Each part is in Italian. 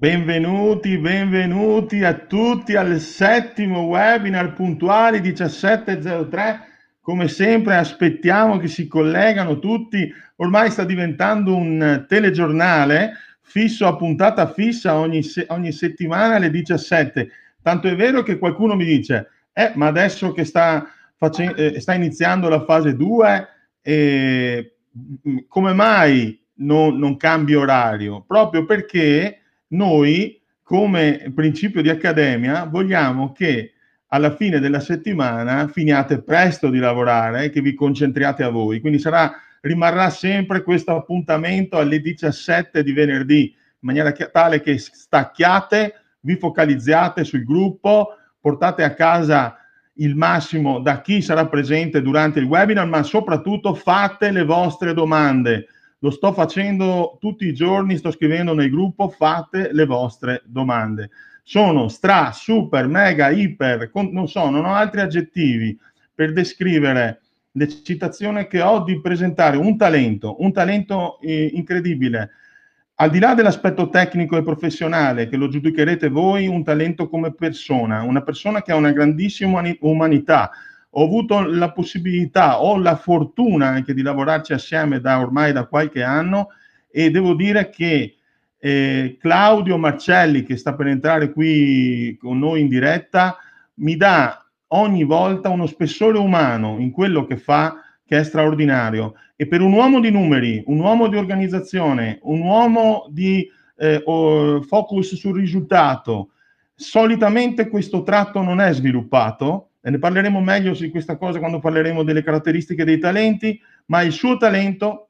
Benvenuti, benvenuti a tutti al settimo webinar puntuali 17.03. Come sempre aspettiamo che si collegano tutti. Ormai sta diventando un telegiornale fisso a puntata fissa ogni, ogni settimana alle 17. Tanto è vero che qualcuno mi dice, eh, ma adesso che sta, face- eh, sta iniziando la fase 2, eh, come mai non, non cambia orario? Proprio perché noi, come principio di accademia, vogliamo che alla fine della settimana finiate presto di lavorare e che vi concentriate a voi. Quindi sarà, rimarrà sempre questo appuntamento alle 17 di venerdì, in maniera tale che stacchiate, vi focalizziate sul gruppo, portate a casa il massimo da chi sarà presente durante il webinar, ma soprattutto fate le vostre domande lo sto facendo tutti i giorni, sto scrivendo nel gruppo, fate le vostre domande. Sono stra, super, mega, iper, con, non so, non ho altri aggettivi per descrivere l'eccitazione che ho di presentare un talento, un talento eh, incredibile. Al di là dell'aspetto tecnico e professionale, che lo giudicherete voi, un talento come persona, una persona che ha una grandissima umanità, ho avuto la possibilità, ho la fortuna anche di lavorarci assieme da ormai da qualche anno e devo dire che eh, Claudio Marcelli, che sta per entrare qui con noi in diretta, mi dà ogni volta uno spessore umano in quello che fa che è straordinario. E per un uomo di numeri, un uomo di organizzazione, un uomo di eh, focus sul risultato, solitamente questo tratto non è sviluppato e ne parleremo meglio su questa cosa quando parleremo delle caratteristiche dei talenti, ma il suo talento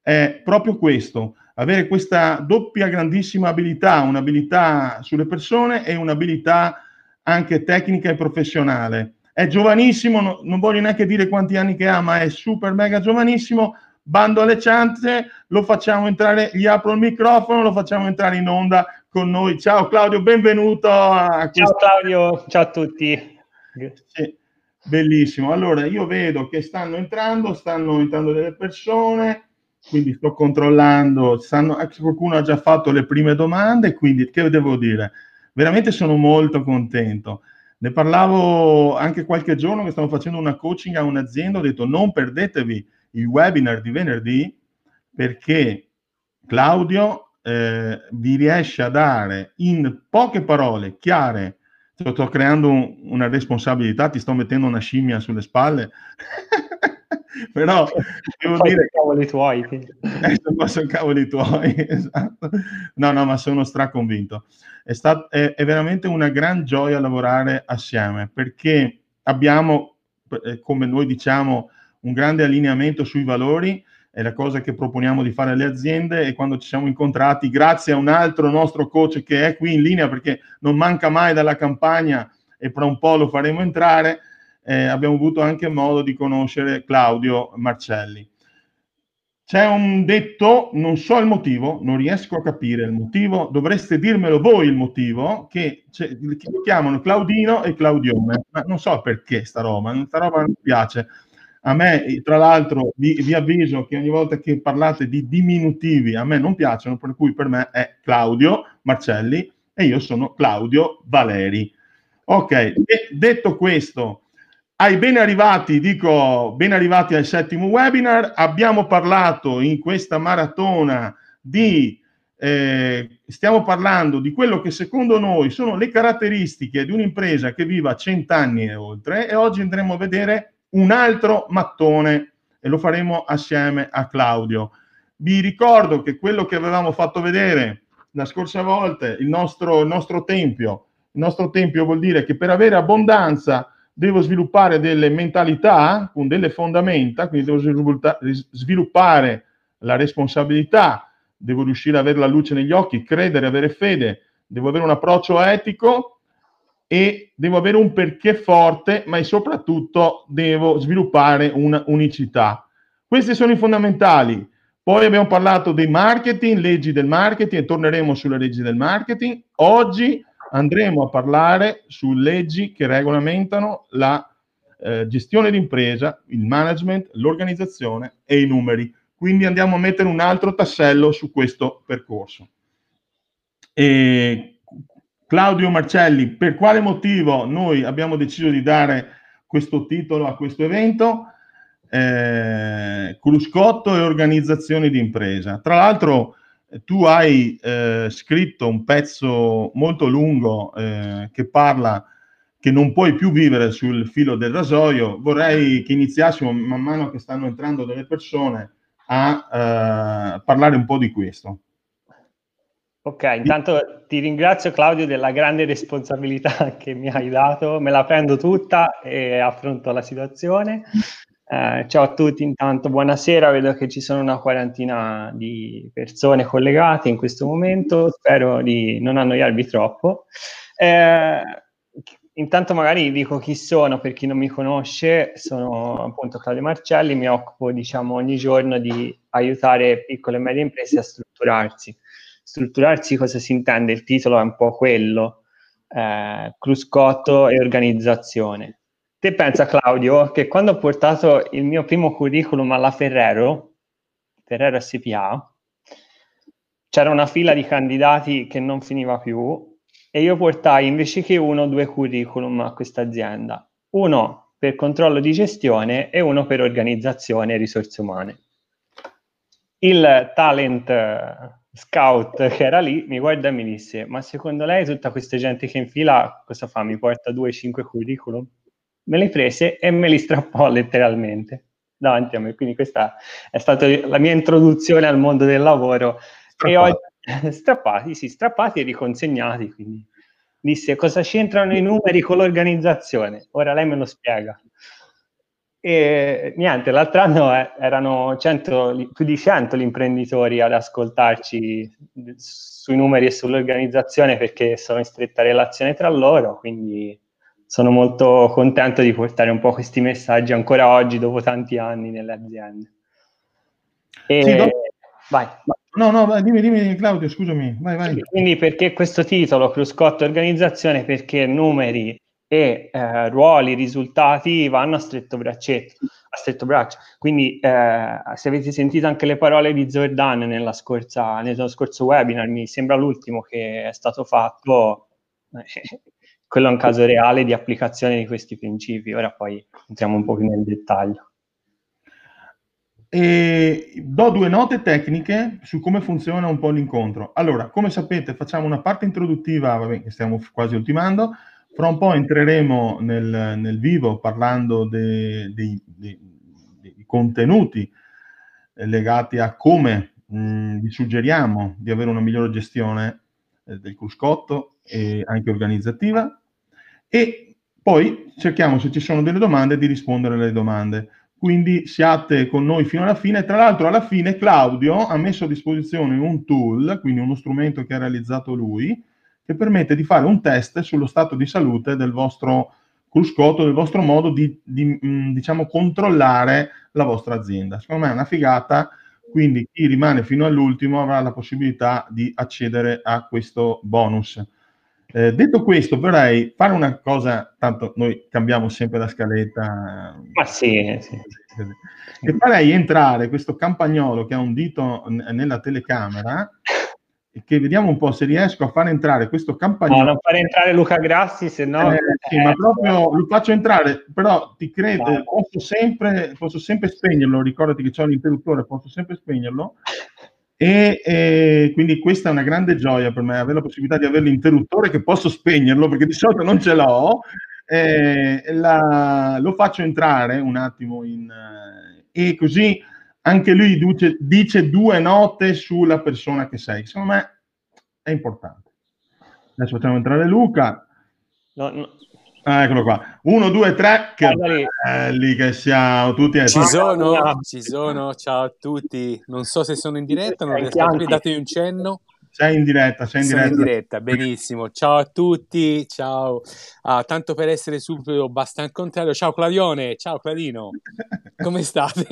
è proprio questo, avere questa doppia grandissima abilità, un'abilità sulle persone e un'abilità anche tecnica e professionale. È giovanissimo, no, non voglio neanche dire quanti anni che ha, ma è super mega giovanissimo. Bando alle ciance, lo facciamo entrare, gli apro il microfono, lo facciamo entrare in onda con noi. Ciao Claudio, benvenuto. A ciao Claudio, ciao a tutti. Sì, bellissimo. Allora, io vedo che stanno entrando, stanno entrando delle persone, quindi sto controllando, stanno, qualcuno ha già fatto le prime domande, quindi che devo dire? Veramente sono molto contento. Ne parlavo anche qualche giorno che stavo facendo una coaching a un'azienda, ho detto non perdetevi il webinar di venerdì perché Claudio eh, vi riesce a dare in poche parole chiare sto, sto creando un, una responsabilità, ti sto mettendo una scimmia sulle spalle. Però devo Poi dire... cavoli tuoi. Eh, sono cavoli tuoi, esatto. No, no, ma sono straconvinto. È, stat- è, è veramente una gran gioia lavorare assieme perché abbiamo, eh, come noi diciamo, un grande allineamento sui valori è la cosa che proponiamo di fare alle aziende e quando ci siamo incontrati, grazie a un altro nostro coach che è qui in linea perché non manca mai dalla campagna e fra un po' lo faremo entrare, eh, abbiamo avuto anche modo di conoscere Claudio Marcelli. C'è un detto, non so il motivo, non riesco a capire il motivo, dovreste dirmelo voi il motivo, che, cioè, lo chiamano Claudino e Claudione, ma non so perché sta roba, sta roba non mi piace. A me, tra l'altro, vi, vi, avviso che ogni volta che parlate di diminutivi a me non piacciono, per cui per me è Claudio Marcelli e io sono Claudio Valeri. Ok, detto questo, ai ben arrivati, dico ben arrivati al settimo webinar, abbiamo parlato in questa maratona di, eh, stiamo parlando di quello che secondo noi sono le caratteristiche di un'impresa che viva cent'anni e oltre e oggi andremo a vedere un altro mattone e lo faremo assieme a Claudio. Vi ricordo che quello che avevamo fatto vedere la scorsa volta, il nostro, il nostro tempio, il nostro tempio vuol dire che per avere abbondanza devo sviluppare delle mentalità con delle fondamenta, quindi devo sviluppare la responsabilità, devo riuscire ad avere la luce negli occhi, credere, avere fede, devo avere un approccio etico e devo avere un perché forte, ma soprattutto devo sviluppare una unicità. Questi sono i fondamentali. Poi abbiamo parlato dei marketing, leggi del marketing e torneremo sulle leggi del marketing. Oggi andremo a parlare su leggi che regolamentano la eh, gestione d'impresa, il management, l'organizzazione e i numeri. Quindi andiamo a mettere un altro tassello su questo percorso. E Claudio Marcelli, per quale motivo noi abbiamo deciso di dare questo titolo a questo evento? Eh, cruscotto e organizzazioni di impresa. Tra l'altro tu hai eh, scritto un pezzo molto lungo eh, che parla che non puoi più vivere sul filo del rasoio. Vorrei che iniziassimo man mano che stanno entrando delle persone a eh, parlare un po' di questo. Ok, intanto ti ringrazio Claudio della grande responsabilità che mi hai dato, me la prendo tutta e affronto la situazione. Eh, ciao a tutti, intanto buonasera, vedo che ci sono una quarantina di persone collegate in questo momento, spero di non annoiarvi troppo. Eh, intanto magari dico chi sono per chi non mi conosce, sono appunto Claudio Marcelli, mi occupo diciamo ogni giorno di aiutare piccole e medie imprese a strutturarsi strutturarsi cosa si intende? Il titolo è un po' quello, eh, cruscotto e organizzazione. Te pensa Claudio che quando ho portato il mio primo curriculum alla Ferrero, Ferrero SPA, c'era una fila di candidati che non finiva più e io portai invece che uno due curriculum a questa azienda, uno per controllo di gestione e uno per organizzazione e risorse umane. Il talent scout che era lì mi guarda e mi disse: Ma secondo lei tutta questa gente che infila cosa fa? Mi porta due, cinque curriculum? Me li prese e me li strappò letteralmente davanti a me. Quindi questa è stata la mia introduzione al mondo del lavoro. Strappati. E ho, strappati, sì, strappati e riconsegnati. Quindi disse: Cosa c'entrano i numeri con l'organizzazione? Ora lei me lo spiega. E niente, l'altro anno eh, erano 100, più di 100 gli imprenditori ad ascoltarci sui numeri e sull'organizzazione perché sono in stretta relazione tra loro, quindi sono molto contento di portare un po' questi messaggi ancora oggi, dopo tanti anni, nelle aziende. E... Sì, do... Vai. No, no, dimmi, dimmi Claudio, scusami, vai, vai. Quindi perché questo titolo, Cruscotto Organizzazione? Perché numeri e eh, ruoli, risultati vanno a stretto a stretto braccio. Quindi eh, se avete sentito anche le parole di Zordan nella scorsa, nello scorso webinar, mi sembra l'ultimo che è stato fatto, eh, quello è un caso reale di applicazione di questi principi. Ora poi entriamo un po' più nel dettaglio. E do due note tecniche su come funziona un po' l'incontro. Allora, come sapete, facciamo una parte introduttiva, vabbè, che stiamo quasi ultimando, fra un po' entreremo nel, nel vivo parlando dei, dei, dei, dei contenuti legati a come mh, vi suggeriamo di avere una migliore gestione eh, del cruscotto e anche organizzativa e poi cerchiamo se ci sono delle domande di rispondere alle domande. Quindi siate con noi fino alla fine. Tra l'altro alla fine Claudio ha messo a disposizione un tool, quindi uno strumento che ha realizzato lui, che permette di fare un test sullo stato di salute del vostro cruscotto, del vostro modo di, di mm, diciamo, controllare la vostra azienda. Secondo me è una figata, quindi chi rimane fino all'ultimo avrà la possibilità di accedere a questo bonus. Eh, detto questo, vorrei fare una cosa, tanto noi cambiamo sempre la scaletta. Ma sì, sì. E farei entrare questo campagnolo che ha un dito n- nella telecamera che vediamo un po' se riesco a far entrare questo campagnolo. No, non fare entrare Luca Grassi, se no... Eh, sì, ma proprio lo faccio entrare, però ti credo, no. posso, sempre, posso sempre spegnerlo, ricordati che c'è un interruttore, posso sempre spegnerlo. E, e, quindi questa è una grande gioia per me, avere la possibilità di avere l'interruttore che posso spegnerlo, perché di solito non ce l'ho. Eh, la, lo faccio entrare un attimo in, e così anche lui dice, dice due note sulla persona che sei. Secondo me è importante. Adesso facciamo entrare Luca. No, no. Ah, eccolo qua. Uno, due, tre. Che belli che siamo tutti. Ci sono, ci sono. Ciao a tutti. Non so se sono in diretta, non riesco a datemi un cenno. Sei in diretta, sei in diretta. in diretta, benissimo. Ciao a tutti, ciao. Ah, tanto per essere subito basta al contrario. Ciao Clavione, ciao Cladino. Come state?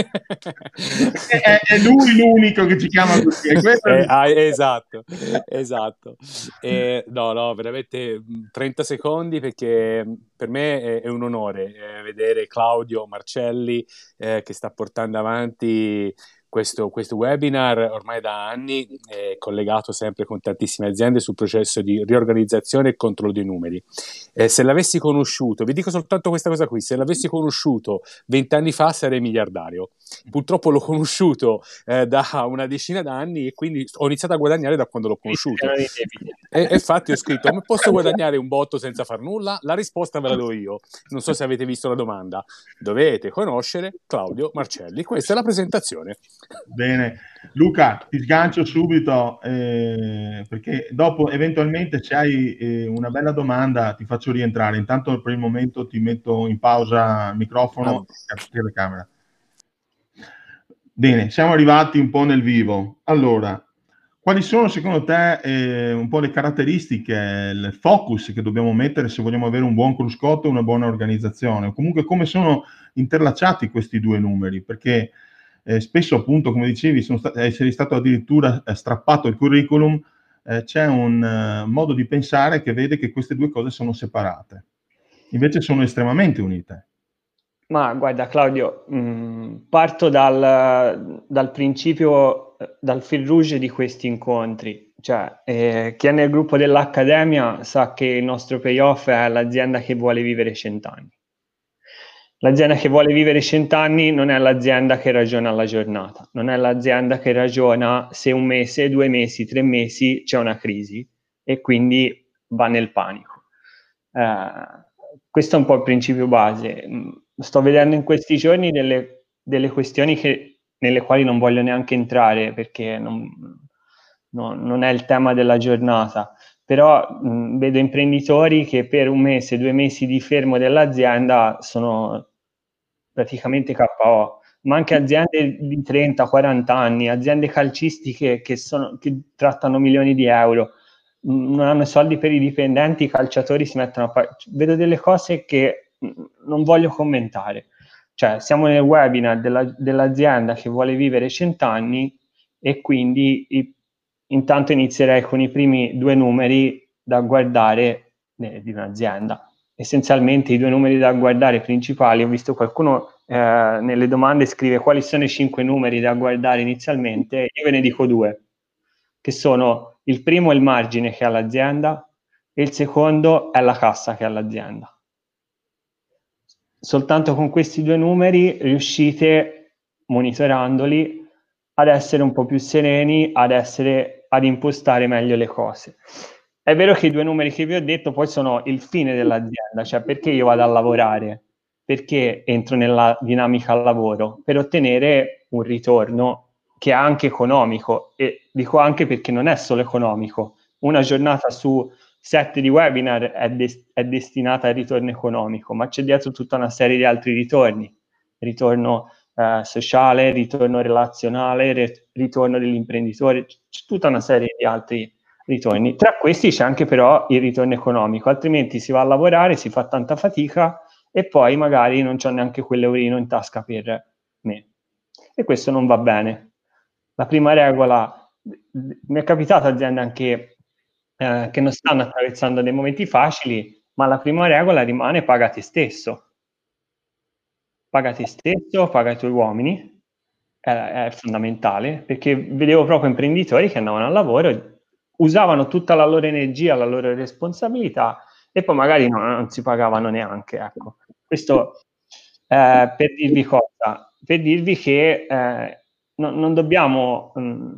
è, è, lui l'unico che ci chiama così. Eh, ah, esatto, esatto. Eh, no, no, veramente 30 secondi perché per me è, è un onore eh, vedere Claudio Marcelli eh, che sta portando avanti questo, questo, webinar ormai da anni è collegato sempre con tantissime aziende sul processo di riorganizzazione e controllo dei numeri. Eh, se l'avessi conosciuto, vi dico soltanto questa cosa qui, se l'avessi conosciuto vent'anni fa sarei miliardario. Purtroppo l'ho conosciuto eh, da una decina d'anni e quindi ho iniziato a guadagnare da quando l'ho conosciuto. E, infatti ho scritto, come posso guadagnare un botto senza far nulla? La risposta ve la do io. Non so se avete visto la domanda. Dovete conoscere Claudio Marcelli. Questa è la presentazione. Bene, Luca, ti sgancio subito eh, perché dopo eventualmente se hai eh, una bella domanda ti faccio rientrare. Intanto per il momento ti metto in pausa il microfono e telecamera. Bene, siamo arrivati un po' nel vivo. Allora, quali sono secondo te eh, un po' le caratteristiche, il focus che dobbiamo mettere se vogliamo avere un buon cruscotto e una buona organizzazione? O comunque come sono interlacciati questi due numeri? Perché eh, spesso appunto, come dicevi, sono sta- essere stato addirittura eh, strappato il curriculum, eh, c'è un uh, modo di pensare che vede che queste due cose sono separate. Invece sono estremamente unite. Ma guarda Claudio, mh, mm, parto dal, dal, principio, dal fil rouge di questi incontri. Cioè, eh, chi è nel gruppo dell'Accademia sa che il nostro payoff è l'azienda che vuole vivere cent'anni. L'azienda che vuole vivere cent'anni non è l'azienda che ragiona la giornata, non è l'azienda che ragiona se un mese, due mesi, tre mesi c'è una crisi e quindi va nel panico. Eh, questo è un po' il principio base. Mm, sto vedendo in questi giorni delle, delle questioni che, nelle quali non voglio neanche entrare perché non, no, non è il tema della giornata, però mh, vedo imprenditori che per un mese, due mesi di fermo dell'azienda sono praticamente KO, ma anche aziende di 30-40 anni, aziende calcistiche che, sono, che trattano milioni di euro, non hanno soldi per i dipendenti, i calciatori si mettono a fare... Vedo delle cose che non voglio commentare. Cioè, siamo nel webinar della, dell'azienda che vuole vivere cent'anni e quindi i, intanto inizierei con i primi due numeri da guardare eh, di un'azienda essenzialmente i due numeri da guardare principali. Ho visto qualcuno eh, nelle domande scrive quali sono i cinque numeri da guardare inizialmente, io ve ne dico due, che sono il primo è il margine che ha l'azienda e il secondo è la cassa che ha l'azienda. Soltanto con questi due numeri riuscite, monitorandoli, ad essere un po' più sereni, ad, essere, ad impostare meglio le cose. È vero che i due numeri che vi ho detto poi sono il fine dell'azienda, cioè perché io vado a lavorare, perché entro nella dinamica al lavoro, per ottenere un ritorno che è anche economico e dico anche perché non è solo economico. Una giornata su sette di webinar è, de- è destinata al ritorno economico, ma c'è dietro tutta una serie di altri ritorni, ritorno eh, sociale, ritorno relazionale, re- ritorno dell'imprenditore, c'è tutta una serie di altri ritorni. Tra questi c'è anche però il ritorno economico, altrimenti si va a lavorare, si fa tanta fatica e poi magari non c'è neanche quell'eurino in tasca per me. E questo non va bene. La prima regola, mi è capitato aziende anche eh, che non stanno attraversando dei momenti facili, ma la prima regola rimane paga te stesso. Paga te stesso, paga i tuoi uomini, è, è fondamentale, perché vedevo proprio imprenditori che andavano al lavoro usavano tutta la loro energia, la loro responsabilità e poi magari no, non si pagavano neanche. Ecco. Questo eh, per dirvi cosa? Per dirvi che eh, no, non dobbiamo mh,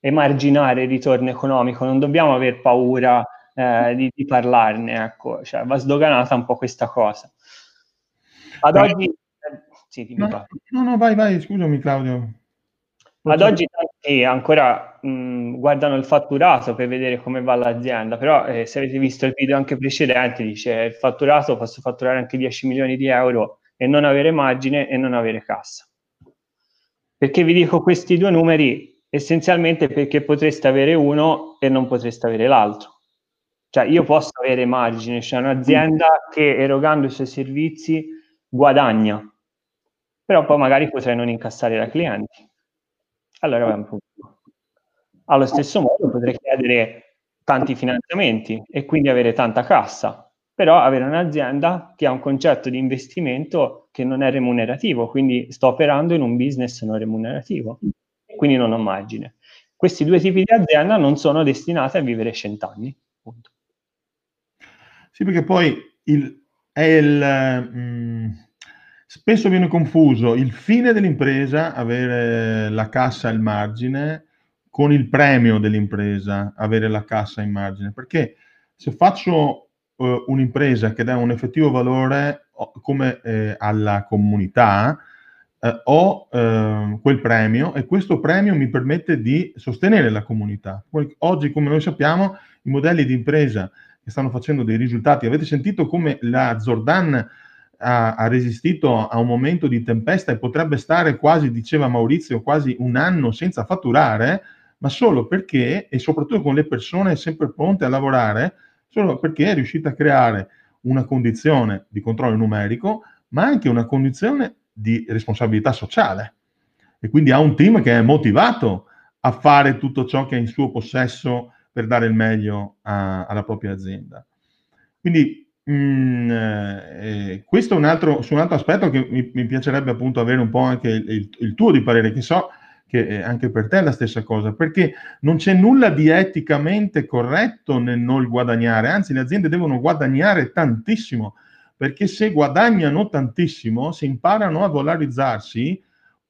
emarginare il ritorno economico, non dobbiamo aver paura eh, di, di, parlarne, ecco. cioè, va sdoganata un po' questa cosa. Ad oggi... Eh, sì, no, no, no, vai, vai, scusami Claudio. Ad oggi tanti ancora mh, guardano il fatturato per vedere come va l'azienda, però eh, se avete visto il video anche precedente dice il fatturato posso fatturare anche 10 milioni di euro e non avere margine e non avere cassa. Perché vi dico questi due numeri? Essenzialmente perché potreste avere uno e non potreste avere l'altro. Cioè io posso avere margine, cioè un'azienda che erogando i suoi servizi guadagna, però poi magari potrei non incassare da clienti allora va un po'. Allo stesso modo potrei chiedere tanti finanziamenti e quindi avere tanta cassa, però avere un'azienda che ha un concetto di investimento che non è remunerativo, quindi sto operando in un business non remunerativo. quindi non ho margine. Questi due tipi di azienda non sono destinate a vivere cent'anni. Punto. Sì, perché poi il, è il, mh, mm, spesso viene confuso il fine dell'impresa, avere la cassa e il margine, con il premio dell'impresa, avere la cassa in margine. Perché se faccio uh, un'impresa che dà un effettivo valore come eh, alla comunità, eh, ho eh, quel premio e questo premio mi permette di sostenere la comunità. Oggi, come noi sappiamo, i modelli di impresa che stanno facendo dei risultati, avete sentito come la Zordan ha, ha resistito a un momento di tempesta e potrebbe stare quasi, diceva Maurizio, quasi un anno senza fatturare, ma solo perché, e soprattutto con le persone sempre pronte a lavorare, solo perché è riuscita a creare una condizione di controllo numerico, ma anche una condizione di responsabilità sociale. E quindi ha un team che è motivato a fare tutto ciò che è in suo possesso per dare il meglio a, alla propria azienda. Quindi mm, eh, questo è un altro, su un altro aspetto che mi, mi piacerebbe appunto avere un po' anche il, il, il tuo di parere, che so che anche per te è la stessa cosa, perché non c'è nulla di eticamente corretto nel non guadagnare, anzi le aziende devono guadagnare tantissimo, perché se guadagnano tantissimo, se imparano a valorizzarsi,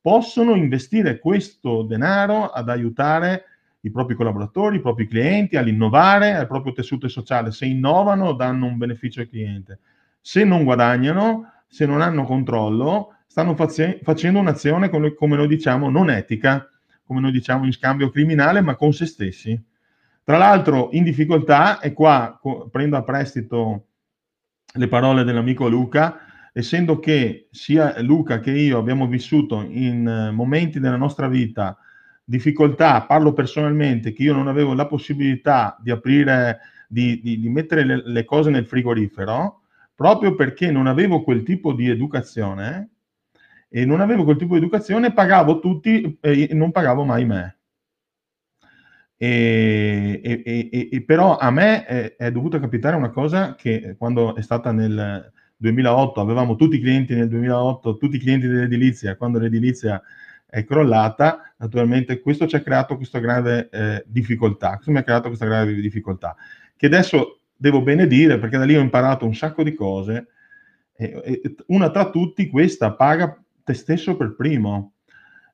possono investire questo denaro ad aiutare i propri collaboratori, i propri clienti, all'innovare al proprio tessuto sociale. Se innovano, danno un beneficio al cliente. Se non guadagnano, se non hanno controllo, stanno face- facendo un'azione, come, come noi diciamo, non etica, come noi diciamo in scambio criminale, ma con se stessi. Tra l'altro in difficoltà, e qua co- prendo a prestito le parole dell'amico Luca, essendo che sia Luca che io abbiamo vissuto in momenti della nostra vita difficoltà, parlo personalmente, che io non avevo la possibilità di aprire, di, di, di mettere le, le, cose nel frigorifero, proprio perché non avevo quel tipo di educazione, e non avevo quel tipo di educazione, pagavo tutti e non pagavo mai me. E, e, e, però a me è, è, dovuta capitare una cosa che quando è stata nel 2008, avevamo tutti i clienti nel 2008, tutti i clienti dell'edilizia, quando l'edilizia è crollata, naturalmente questo ci ha creato questa grave eh, difficoltà, questo mi ha creato questa grave difficoltà, che adesso devo benedire perché da lì ho imparato un sacco di cose, e, una tra tutti questa, paga te stesso per primo,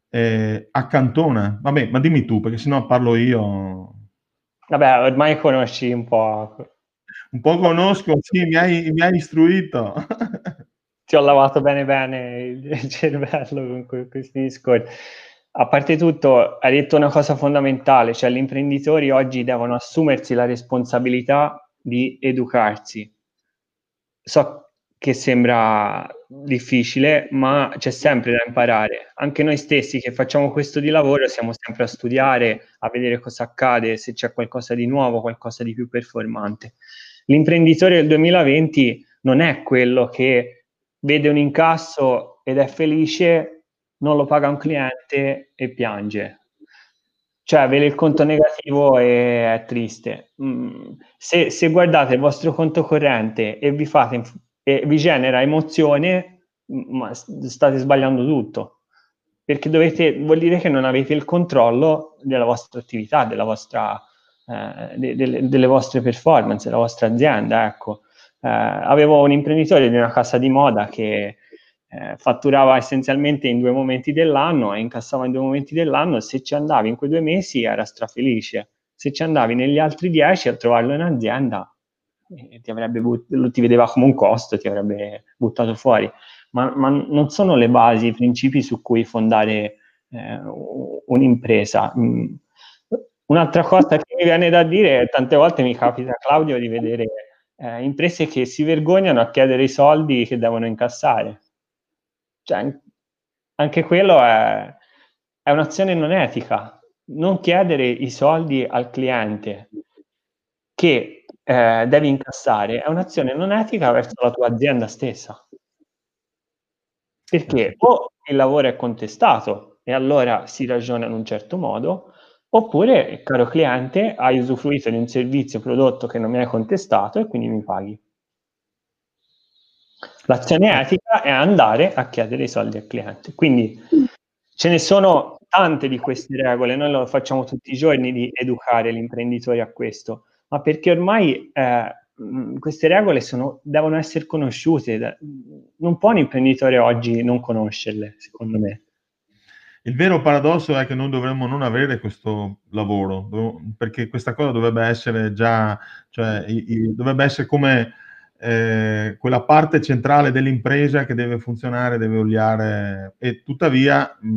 eh, accantona. Vabbè, ma dimmi tu, perché sennò parlo io. Vabbè, ormai conosci un po'. Un po' conosco, sì, mi hai, mi hai istruito. Ti ho lavato bene bene il cervello con questi discorsi. A parte tutto, hai detto una cosa fondamentale, cioè gli imprenditori oggi devono assumersi la responsabilità di educarsi. So che sembra difficile, ma c'è sempre da imparare. Anche noi stessi che facciamo questo di lavoro siamo sempre a studiare, a vedere cosa accade, se c'è qualcosa di nuovo, qualcosa di più performante. L'imprenditore del 2020 non è quello che vede un incasso ed è felice, non lo paga un cliente e piange. Cioè, vede il conto negativo e è triste. Mm. Se, se guardate il vostro conto corrente e vi fate e vi genera emozione, ma state sbagliando tutto. Perché dovete, vuol dire che non avete il controllo della vostra attività, della vostra, eh, de, delle vostre performance, della vostra azienda. Ecco. Eh, avevo un imprenditore di una casa di moda che eh, fatturava essenzialmente in due momenti dell'anno e incassava in due momenti dell'anno. Se ci andavi in quei due mesi era strafelice. Se ci andavi negli altri dieci a trovarlo in azienda, ti, avrebbe but- ti vedeva come un costo, ti avrebbe buttato fuori. Ma, ma non sono le basi, i principi su cui fondare eh, un'impresa. Mm. Un'altra cosa che mi viene da dire, tante volte mi capita, Claudio, di vedere eh, imprese che si vergognano a chiedere i soldi che devono incassare. Cioè, anche quello è, è un'azione non etica. Non chiedere i soldi al cliente che eh, devi incassare è un'azione non etica verso la tua azienda stessa. Perché o il lavoro è contestato e allora si ragiona in un certo modo, oppure, caro cliente, hai usufruito di un servizio prodotto che non mi hai contestato e quindi mi paghi. L'azione etica è andare a chiedere i soldi al cliente. Quindi ce ne sono tante di queste regole, noi lo facciamo tutti i giorni di educare gli imprenditori a questo, ma perché ormai eh, queste regole sono, devono essere conosciute. Non può un imprenditore oggi non conoscerle, secondo me. Il vero paradosso è che non dovremmo non avere questo lavoro, perché questa cosa dovrebbe essere già, cioè, dovrebbe essere come eh, quella parte centrale dell'impresa che deve funzionare, deve oliare, e tuttavia mh,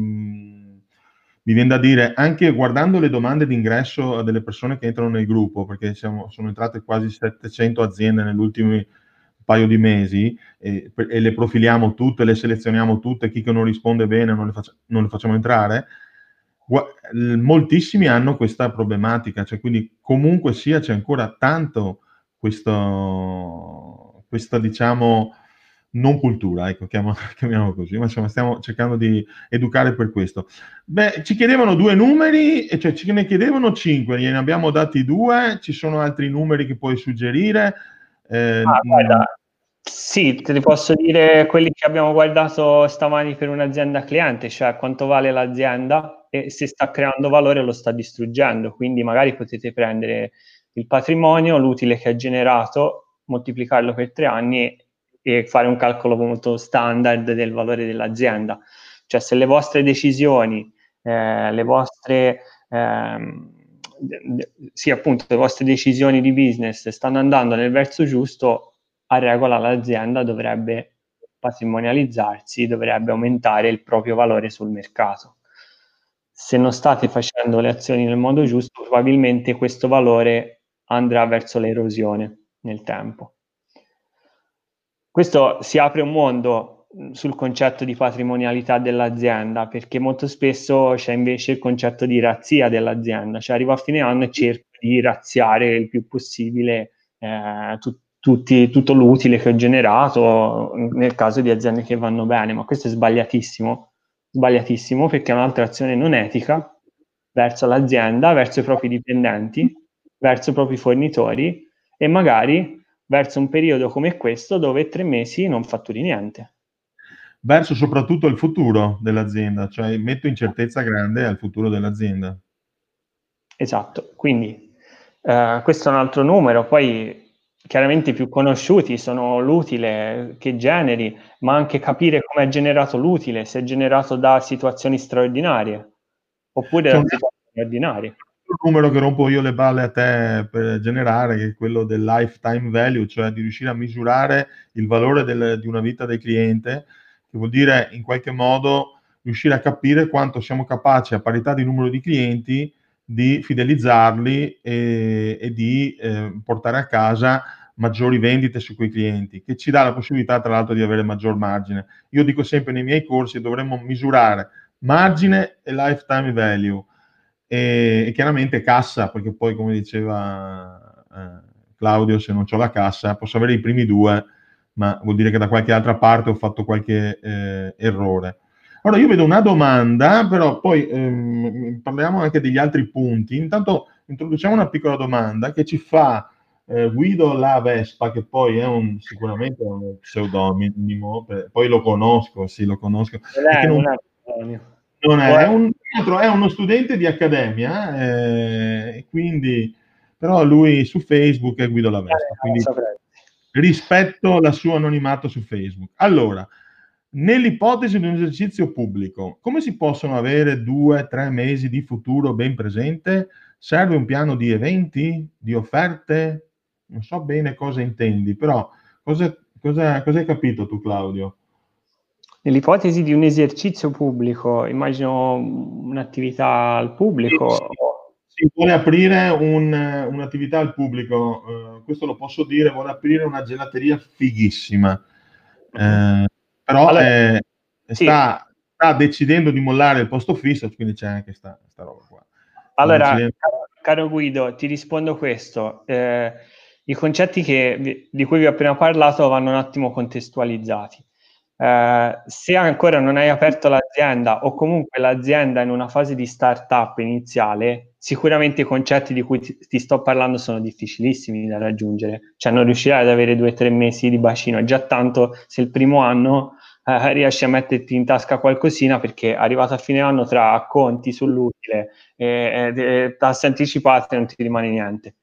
mi viene da dire, anche guardando le domande d'ingresso delle persone che entrano nel gruppo, perché siamo, sono entrate quasi 700 aziende nell'ultimo paio di mesi e, e, le profiliamo tutte, le selezioniamo tutte, chi che non risponde bene non le, faccia, non le facciamo entrare, moltissimi hanno questa problematica, cioè quindi comunque sia c'è ancora tanto questo, questa diciamo non cultura, ecco, chiamiamolo così, ma insomma stiamo cercando di educare per questo. Beh, ci chiedevano due numeri, cioè ce ne chiedevano cinque, gliene abbiamo dati due, ci sono altri numeri che puoi suggerire? Eh, ah, guarda, sì, te li posso dire quelli che abbiamo guardato stamani per un'azienda cliente, cioè quanto vale l'azienda e se sta creando valore lo sta distruggendo. Quindi magari potete prendere il patrimonio, l'utile che ha generato, moltiplicarlo per tre anni e fare un calcolo molto standard del valore dell'azienda. Cioè se le vostre decisioni, eh, le vostre... Ehm, sì, appunto, le vostre decisioni di business stanno andando nel verso giusto, a regola l'azienda dovrebbe patrimonializzarsi, dovrebbe aumentare il proprio valore sul mercato. Se non state facendo le azioni nel modo giusto, probabilmente questo valore andrà verso l'erosione nel tempo. Questo si apre un mondo sul concetto di patrimonialità dell'azienda, perché molto spesso c'è invece il concetto di razzia dell'azienda, cioè arrivo a fine anno e cerco di razziare il più possibile eh, tut- tutti, tutto l'utile che ho generato nel caso di aziende che vanno bene, ma questo è sbagliatissimo, sbagliatissimo perché è un'altra azione non etica verso l'azienda, verso i propri dipendenti, verso i propri fornitori e magari verso un periodo come questo dove tre mesi non fatturi niente. Verso soprattutto il futuro dell'azienda, cioè metto incertezza grande al futuro dell'azienda. Esatto, quindi eh, questo è un altro numero, poi chiaramente più conosciuti sono l'utile che generi, ma anche capire come è generato l'utile, se è generato da situazioni straordinarie oppure da situazioni ordinarie. Il numero che rompo io le balle a te per generare, che è quello del lifetime value, cioè di riuscire a misurare il valore del, di una vita del cliente, che vuol dire in qualche modo riuscire a capire quanto siamo capaci a parità di numero di clienti di fidelizzarli e, e di eh, portare a casa maggiori vendite su quei clienti, che ci dà la possibilità tra l'altro di avere maggior margine. Io dico sempre nei miei corsi dovremmo misurare margine e lifetime value e, e chiaramente cassa, perché poi come diceva eh, Claudio, se non ho la cassa posso avere i primi due, ma vuol dire che da qualche altra parte ho fatto qualche eh, errore. Ora io vedo una domanda, però poi ehm, parliamo anche degli altri punti. Intanto introduciamo una piccola domanda che ci fa eh, Guido La Vespa, che poi è un, sicuramente un pseudonimo, poi lo conosco, sì, lo conosco. Non è, non, non è, è, un, è, uno studente di accademia, eh, quindi, però lui su Facebook è Guido La Vespa, eh, quindi rispetto al suo anonimato su Facebook. Allora, nell'ipotesi di un esercizio pubblico, come si possono avere due, tre mesi di futuro ben presente? Serve un piano di eventi, di offerte, non so bene cosa intendi, però cosa, cosa, cosa hai capito tu Claudio? Nell'ipotesi di un esercizio pubblico, immagino un'attività al pubblico. Si vuole aprire un, un'attività al pubblico, uh, questo lo posso dire, vuole aprire una gelateria fighissima, uh, però allora, è, sì. sta, sta, decidendo di mollare il posto fisso, quindi c'è anche questa roba qua. Allora, caro, caro, Guido, ti rispondo questo. Eh, i concetti che, di cui vi ho appena parlato vanno un attimo contestualizzati. Eh, se ancora non hai aperto l'azienda o comunque l'azienda è in una fase di startup iniziale, sicuramente i concetti di cui ti, sto parlando sono difficilissimi da raggiungere, cioè non riuscirai ad avere due o tre mesi di bacino, è già tanto se il primo anno eh, riesci a metterti in tasca qualcosina perché arrivato a fine anno tra conti sull'utile e, e, e tasse anticipate non ti rimane niente.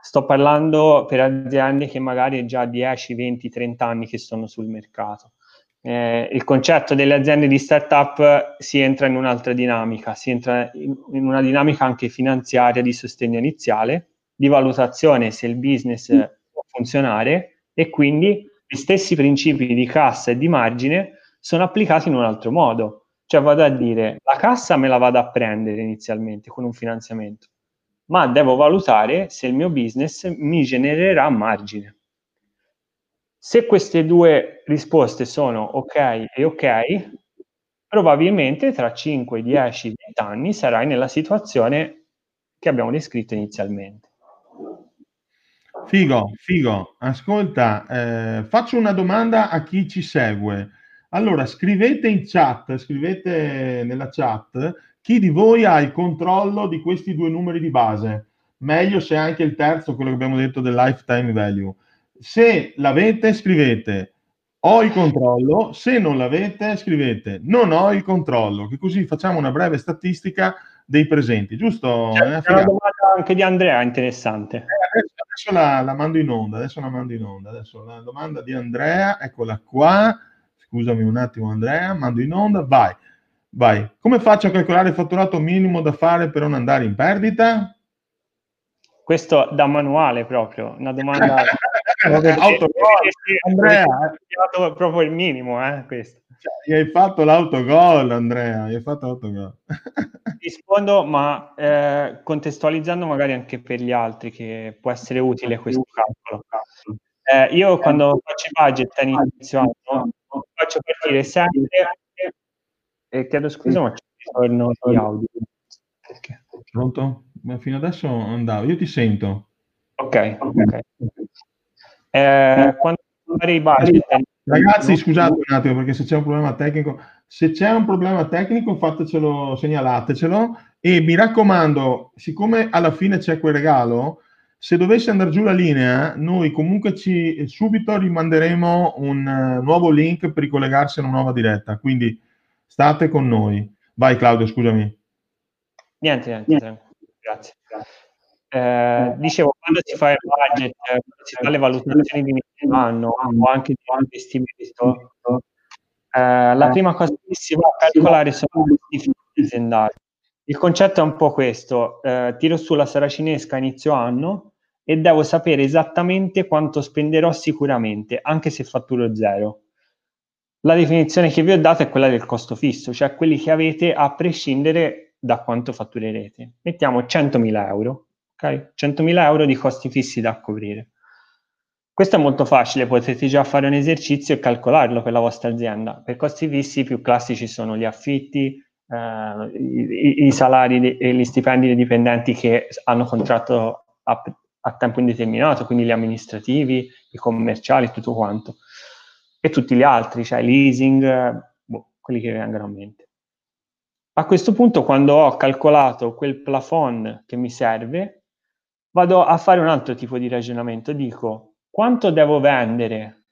Sto parlando per aziende che magari già 10, 20, 30 anni che sono sul mercato. Eh, il concetto delle aziende di startup si entra in un'altra dinamica, si entra in, in una dinamica anche finanziaria di sostegno iniziale, di valutazione se il business può funzionare e quindi gli stessi principi di cassa e di margine sono applicati in un altro modo. Cioè vado a dire, la cassa me la vado a prendere inizialmente con un finanziamento, ma devo valutare se il mio business mi genererà margine. Se queste due risposte sono ok e ok, probabilmente tra 5, 10, 20 anni sarai nella situazione che abbiamo descritto inizialmente. Figo, figo. Ascolta, eh, faccio una domanda a chi ci segue. Allora, scrivete in chat, scrivete nella chat chi di voi ha il controllo di questi due numeri di base. Meglio se anche il terzo, quello che abbiamo detto del lifetime value. Se l'avete, scrivete ho il controllo, se non l'avete, scrivete non ho il controllo, che così facciamo una breve statistica dei presenti, giusto? C'è, una domanda anche di Andrea interessante. Eh, adesso, adesso la, la, mando in onda, adesso la mando in onda. Adesso la domanda di Andrea, eccola qua. Scusami un attimo Andrea, mando in onda, vai. Vai. Come faccio a calcolare il fatturato minimo da fare per non andare in perdita? Questo da manuale proprio, una domanda... Autogol, Andrea. È proprio il minimo, eh, questo. Cioè, hai fatto l'autogol, Andrea, hai fatto l'autogol. Rispondo, ma eh, contestualizzando magari anche per gli altri, che può essere utile questo calcolo. Eh, io quando faccio i budget all'inizio anno, faccio partire sempre, e chiedo scusa, ma c'è ritorno di audio. Pronto? Ma fino adesso andavo, io ti sento. Ok, ok. Eh, quando fare i budget Ragazzi, scusate un attimo perché se c'è un problema tecnico, se c'è un problema tecnico fatecelo, segnalatecelo e mi raccomando, siccome alla fine c'è quel regalo, se dovesse andare giù la linea, noi comunque ci subito rimanderemo un uh, nuovo link per ricollegarsi a una nuova diretta, quindi state con noi. Vai Claudio, scusami. Niente, niente, niente. grazie. Eh, dicevo, quando si fa il budget, quando si fa le valutazioni di inizio anno o anche di investimento, eh, la prima cosa che si va a calcolare sono i finanze aziendali. Il concetto è un po' questo, eh, tiro sulla saracinesca a inizio anno e devo sapere esattamente quanto spenderò sicuramente, anche se fatturo zero. La definizione che vi ho dato è quella del costo fisso, cioè quelli che avete a prescindere da quanto fatturerete. Mettiamo 100.000 euro ok? 100.000 euro di costi fissi da coprire. Questo è molto facile, potete già fare un esercizio e calcolarlo per la vostra azienda. Per costi fissi più classici sono gli affitti, eh, i, i, salari e gli stipendi dei dipendenti che hanno contratto a, a, tempo indeterminato, quindi gli amministrativi, i commerciali, tutto quanto. E tutti gli altri, cioè leasing, boh, quelli che vengono a mente. A questo punto, quando ho calcolato quel plafond che mi serve, vado a fare un altro tipo di ragionamento. Dico quanto devo vendere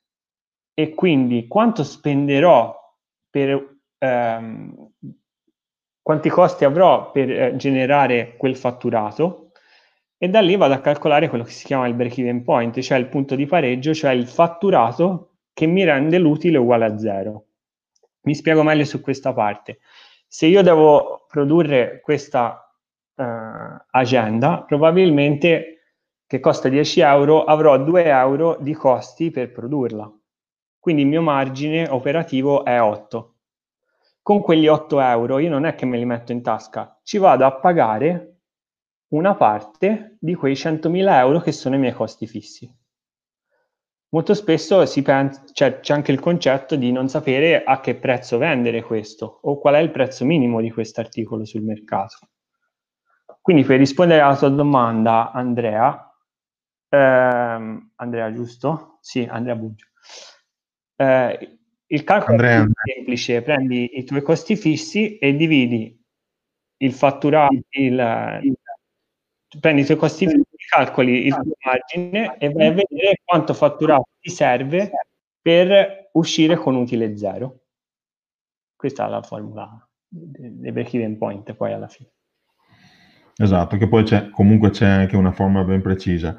e quindi quanto spenderò per ehm, quanti costi avrò per eh, generare quel fatturato e da lì vado a calcolare quello che si chiama il break-even point, cioè il punto di pareggio, cioè il fatturato che mi rende l'utile uguale a zero. Mi spiego meglio su questa parte. Se io devo produrre questa uh, agenda, probabilmente che costa 10 euro, avrò 2 euro di costi per produrla. Quindi il mio margine operativo è 8. Con quegli 8 euro io non è che me li metto in tasca, ci vado a pagare una parte di quei 100.000 euro che sono i miei costi fissi. Molto spesso pensa, cioè, c'è anche il concetto di non sapere a che prezzo vendere questo o qual è il prezzo minimo di questo articolo sul mercato. Quindi per rispondere alla tua domanda, Andrea, ehm, Andrea giusto? Sì, Andrea Buggio. Eh, il calcolo Andrea. è semplice, prendi i tuoi costi fissi e dividi il fatturato, il, il, prendi i tuoi costi fissi, calcoli il tuo margine e vai a vedere quanto fatturato ti serve per uscire con utile zero. Questa è la formula dei break-even point poi alla fine. Esatto, che poi c'è, comunque c'è anche una formula ben precisa.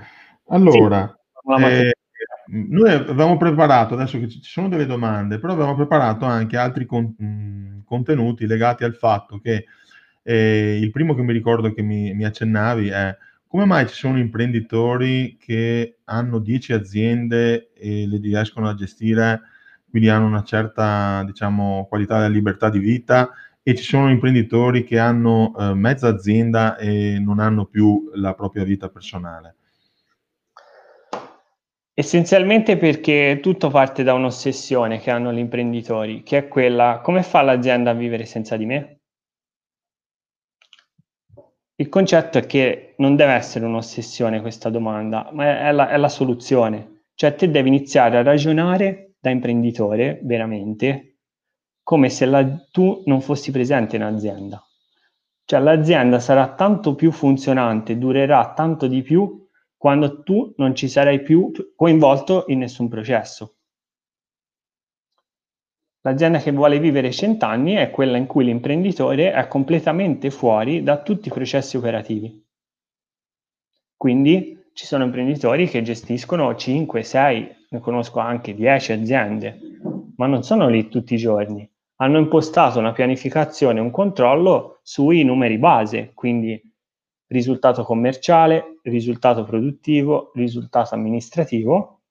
Allora, sì, eh, noi avevamo preparato, adesso che ci sono delle domande, però avevamo preparato anche altri con, mh, contenuti legati al fatto che eh, il primo che mi ricordo che mi, mi, accennavi è come mai ci sono imprenditori che hanno 10 aziende e le riescono a gestire, quindi hanno una certa diciamo, qualità della libertà di vita e ci sono imprenditori che hanno eh, mezza azienda e non hanno più la propria vita personale. Essenzialmente perché tutto parte da un'ossessione che hanno gli imprenditori, che è quella come fa l'azienda a vivere senza di me? Il concetto è che non deve essere un'ossessione questa domanda, ma è la, è la soluzione. Cioè te devi iniziare a ragionare da imprenditore veramente come se la, tu non fossi presente in azienda. Cioè l'azienda sarà tanto più funzionante, durerà tanto di più quando tu non ci sarai più coinvolto in nessun processo. L'azienda che vuole vivere cent'anni è quella in cui l'imprenditore è completamente fuori da tutti i processi operativi. Quindi ci sono imprenditori che gestiscono 5, 6, ne conosco anche 10 aziende, ma non sono lì tutti i giorni hanno impostato una pianificazione, un controllo sui numeri base, quindi risultato commerciale, risultato produttivo, risultato amministrativo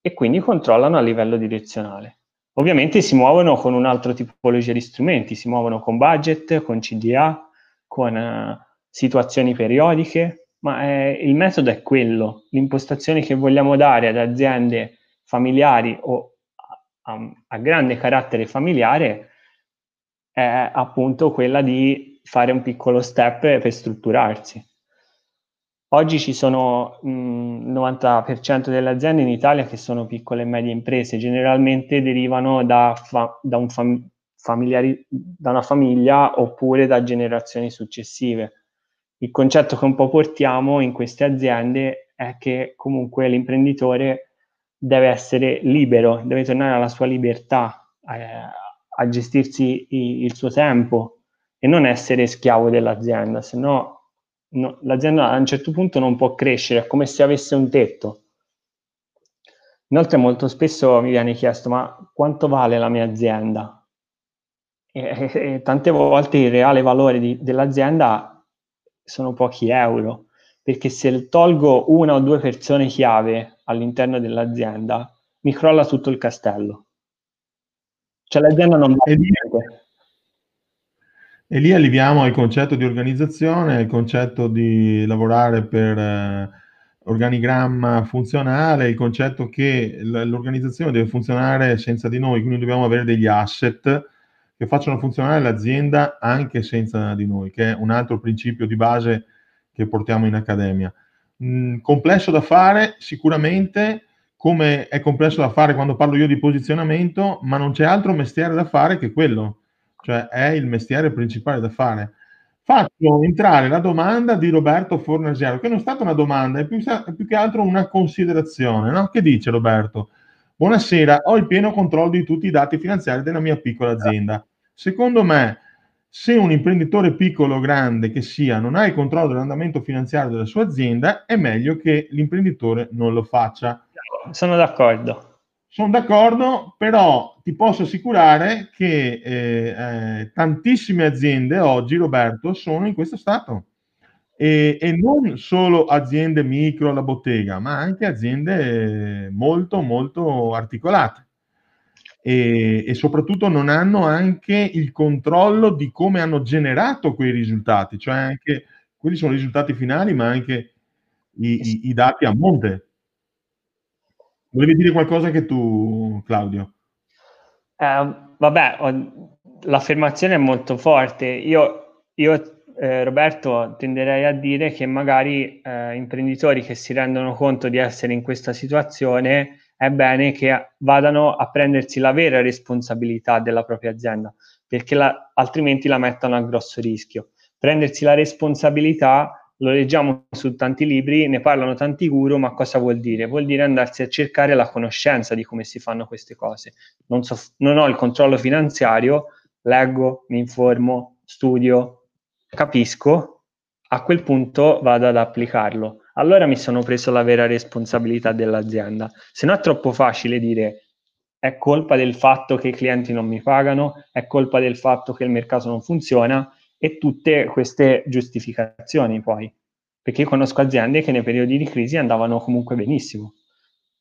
e quindi controllano a livello direzionale. Ovviamente si muovono con un'altra tipologia di strumenti, si muovono con budget, con CDA, con uh, situazioni periodiche, ma è, il metodo è quello. L'impostazione che vogliamo dare ad aziende familiari o a, a grande carattere familiare è appunto quella di fare un piccolo step per strutturarsi. Oggi ci sono il 90% delle aziende in Italia che sono piccole e medie imprese, generalmente derivano da, fa, da, un fam, da una famiglia oppure da generazioni successive. Il concetto che un po' portiamo in queste aziende è che comunque l'imprenditore deve essere libero, deve tornare alla sua libertà, eh, a gestirsi i, il suo tempo e non essere schiavo dell'azienda, se no, l'azienda a un certo punto non può crescere, è come se avesse un tetto. Inoltre molto spesso mi viene chiesto ma quanto vale la mia azienda? E, e, e tante volte il reale valore di, dell'azienda sono pochi euro, perché se tolgo una o due persone chiave all'interno dell'azienda, mi crolla tutto il castello. Cioè l'azienda non va e lì, e lì arriviamo al concetto di organizzazione, al concetto di lavorare per eh, organigramma funzionale, il concetto che l'organizzazione deve funzionare senza di noi, quindi dobbiamo avere degli asset che facciano funzionare l'azienda anche senza di noi, che è un altro principio di base che portiamo in accademia. Mm, complesso da fare sicuramente, come è complesso da fare quando parlo io di posizionamento, ma non c'è altro mestiere da fare che quello, cioè è il mestiere principale da fare. Faccio entrare la domanda di Roberto Fornasiero, che non è stata una domanda, è più, è più che altro una considerazione. No? Che dice Roberto? Buonasera, ho il pieno controllo di tutti i dati finanziari della mia piccola azienda. Secondo me, se un imprenditore piccolo o grande che sia non ha il controllo dell'andamento finanziario della sua azienda, è meglio che l'imprenditore non lo faccia. Sono d'accordo. Sono d'accordo, però ti posso assicurare che eh, eh, tantissime aziende oggi, Roberto, sono in questo stato. E, e, non solo aziende micro alla bottega, ma anche aziende molto, molto articolate e, e, soprattutto non hanno anche il controllo di come hanno generato quei risultati, cioè anche quelli sono i risultati finali, ma anche i, i, i dati a monte. Volevi dire qualcosa che tu, Claudio? Eh, vabbè, ho, l'affermazione è molto forte. Io, io eh, Roberto, tenderei a dire che magari eh, imprenditori che si rendono conto di essere in questa situazione è bene che vadano a prendersi la vera responsabilità della propria azienda, perché la, altrimenti la mettono a grosso rischio. Prendersi la responsabilità lo leggiamo su tanti libri, ne parlano tanti guru, ma cosa vuol dire? Vuol dire andarsi a cercare la conoscenza di come si fanno queste cose. Non, so, non ho il controllo finanziario, leggo, mi informo, studio, capisco, a quel punto vado ad applicarlo. Allora mi sono preso la vera responsabilità dell'azienda. Se no è troppo facile dire è colpa del fatto che i clienti non mi pagano, è colpa del fatto che il mercato non funziona e tutte queste giustificazioni poi. Perché io conosco aziende che nei periodi di crisi andavano comunque benissimo.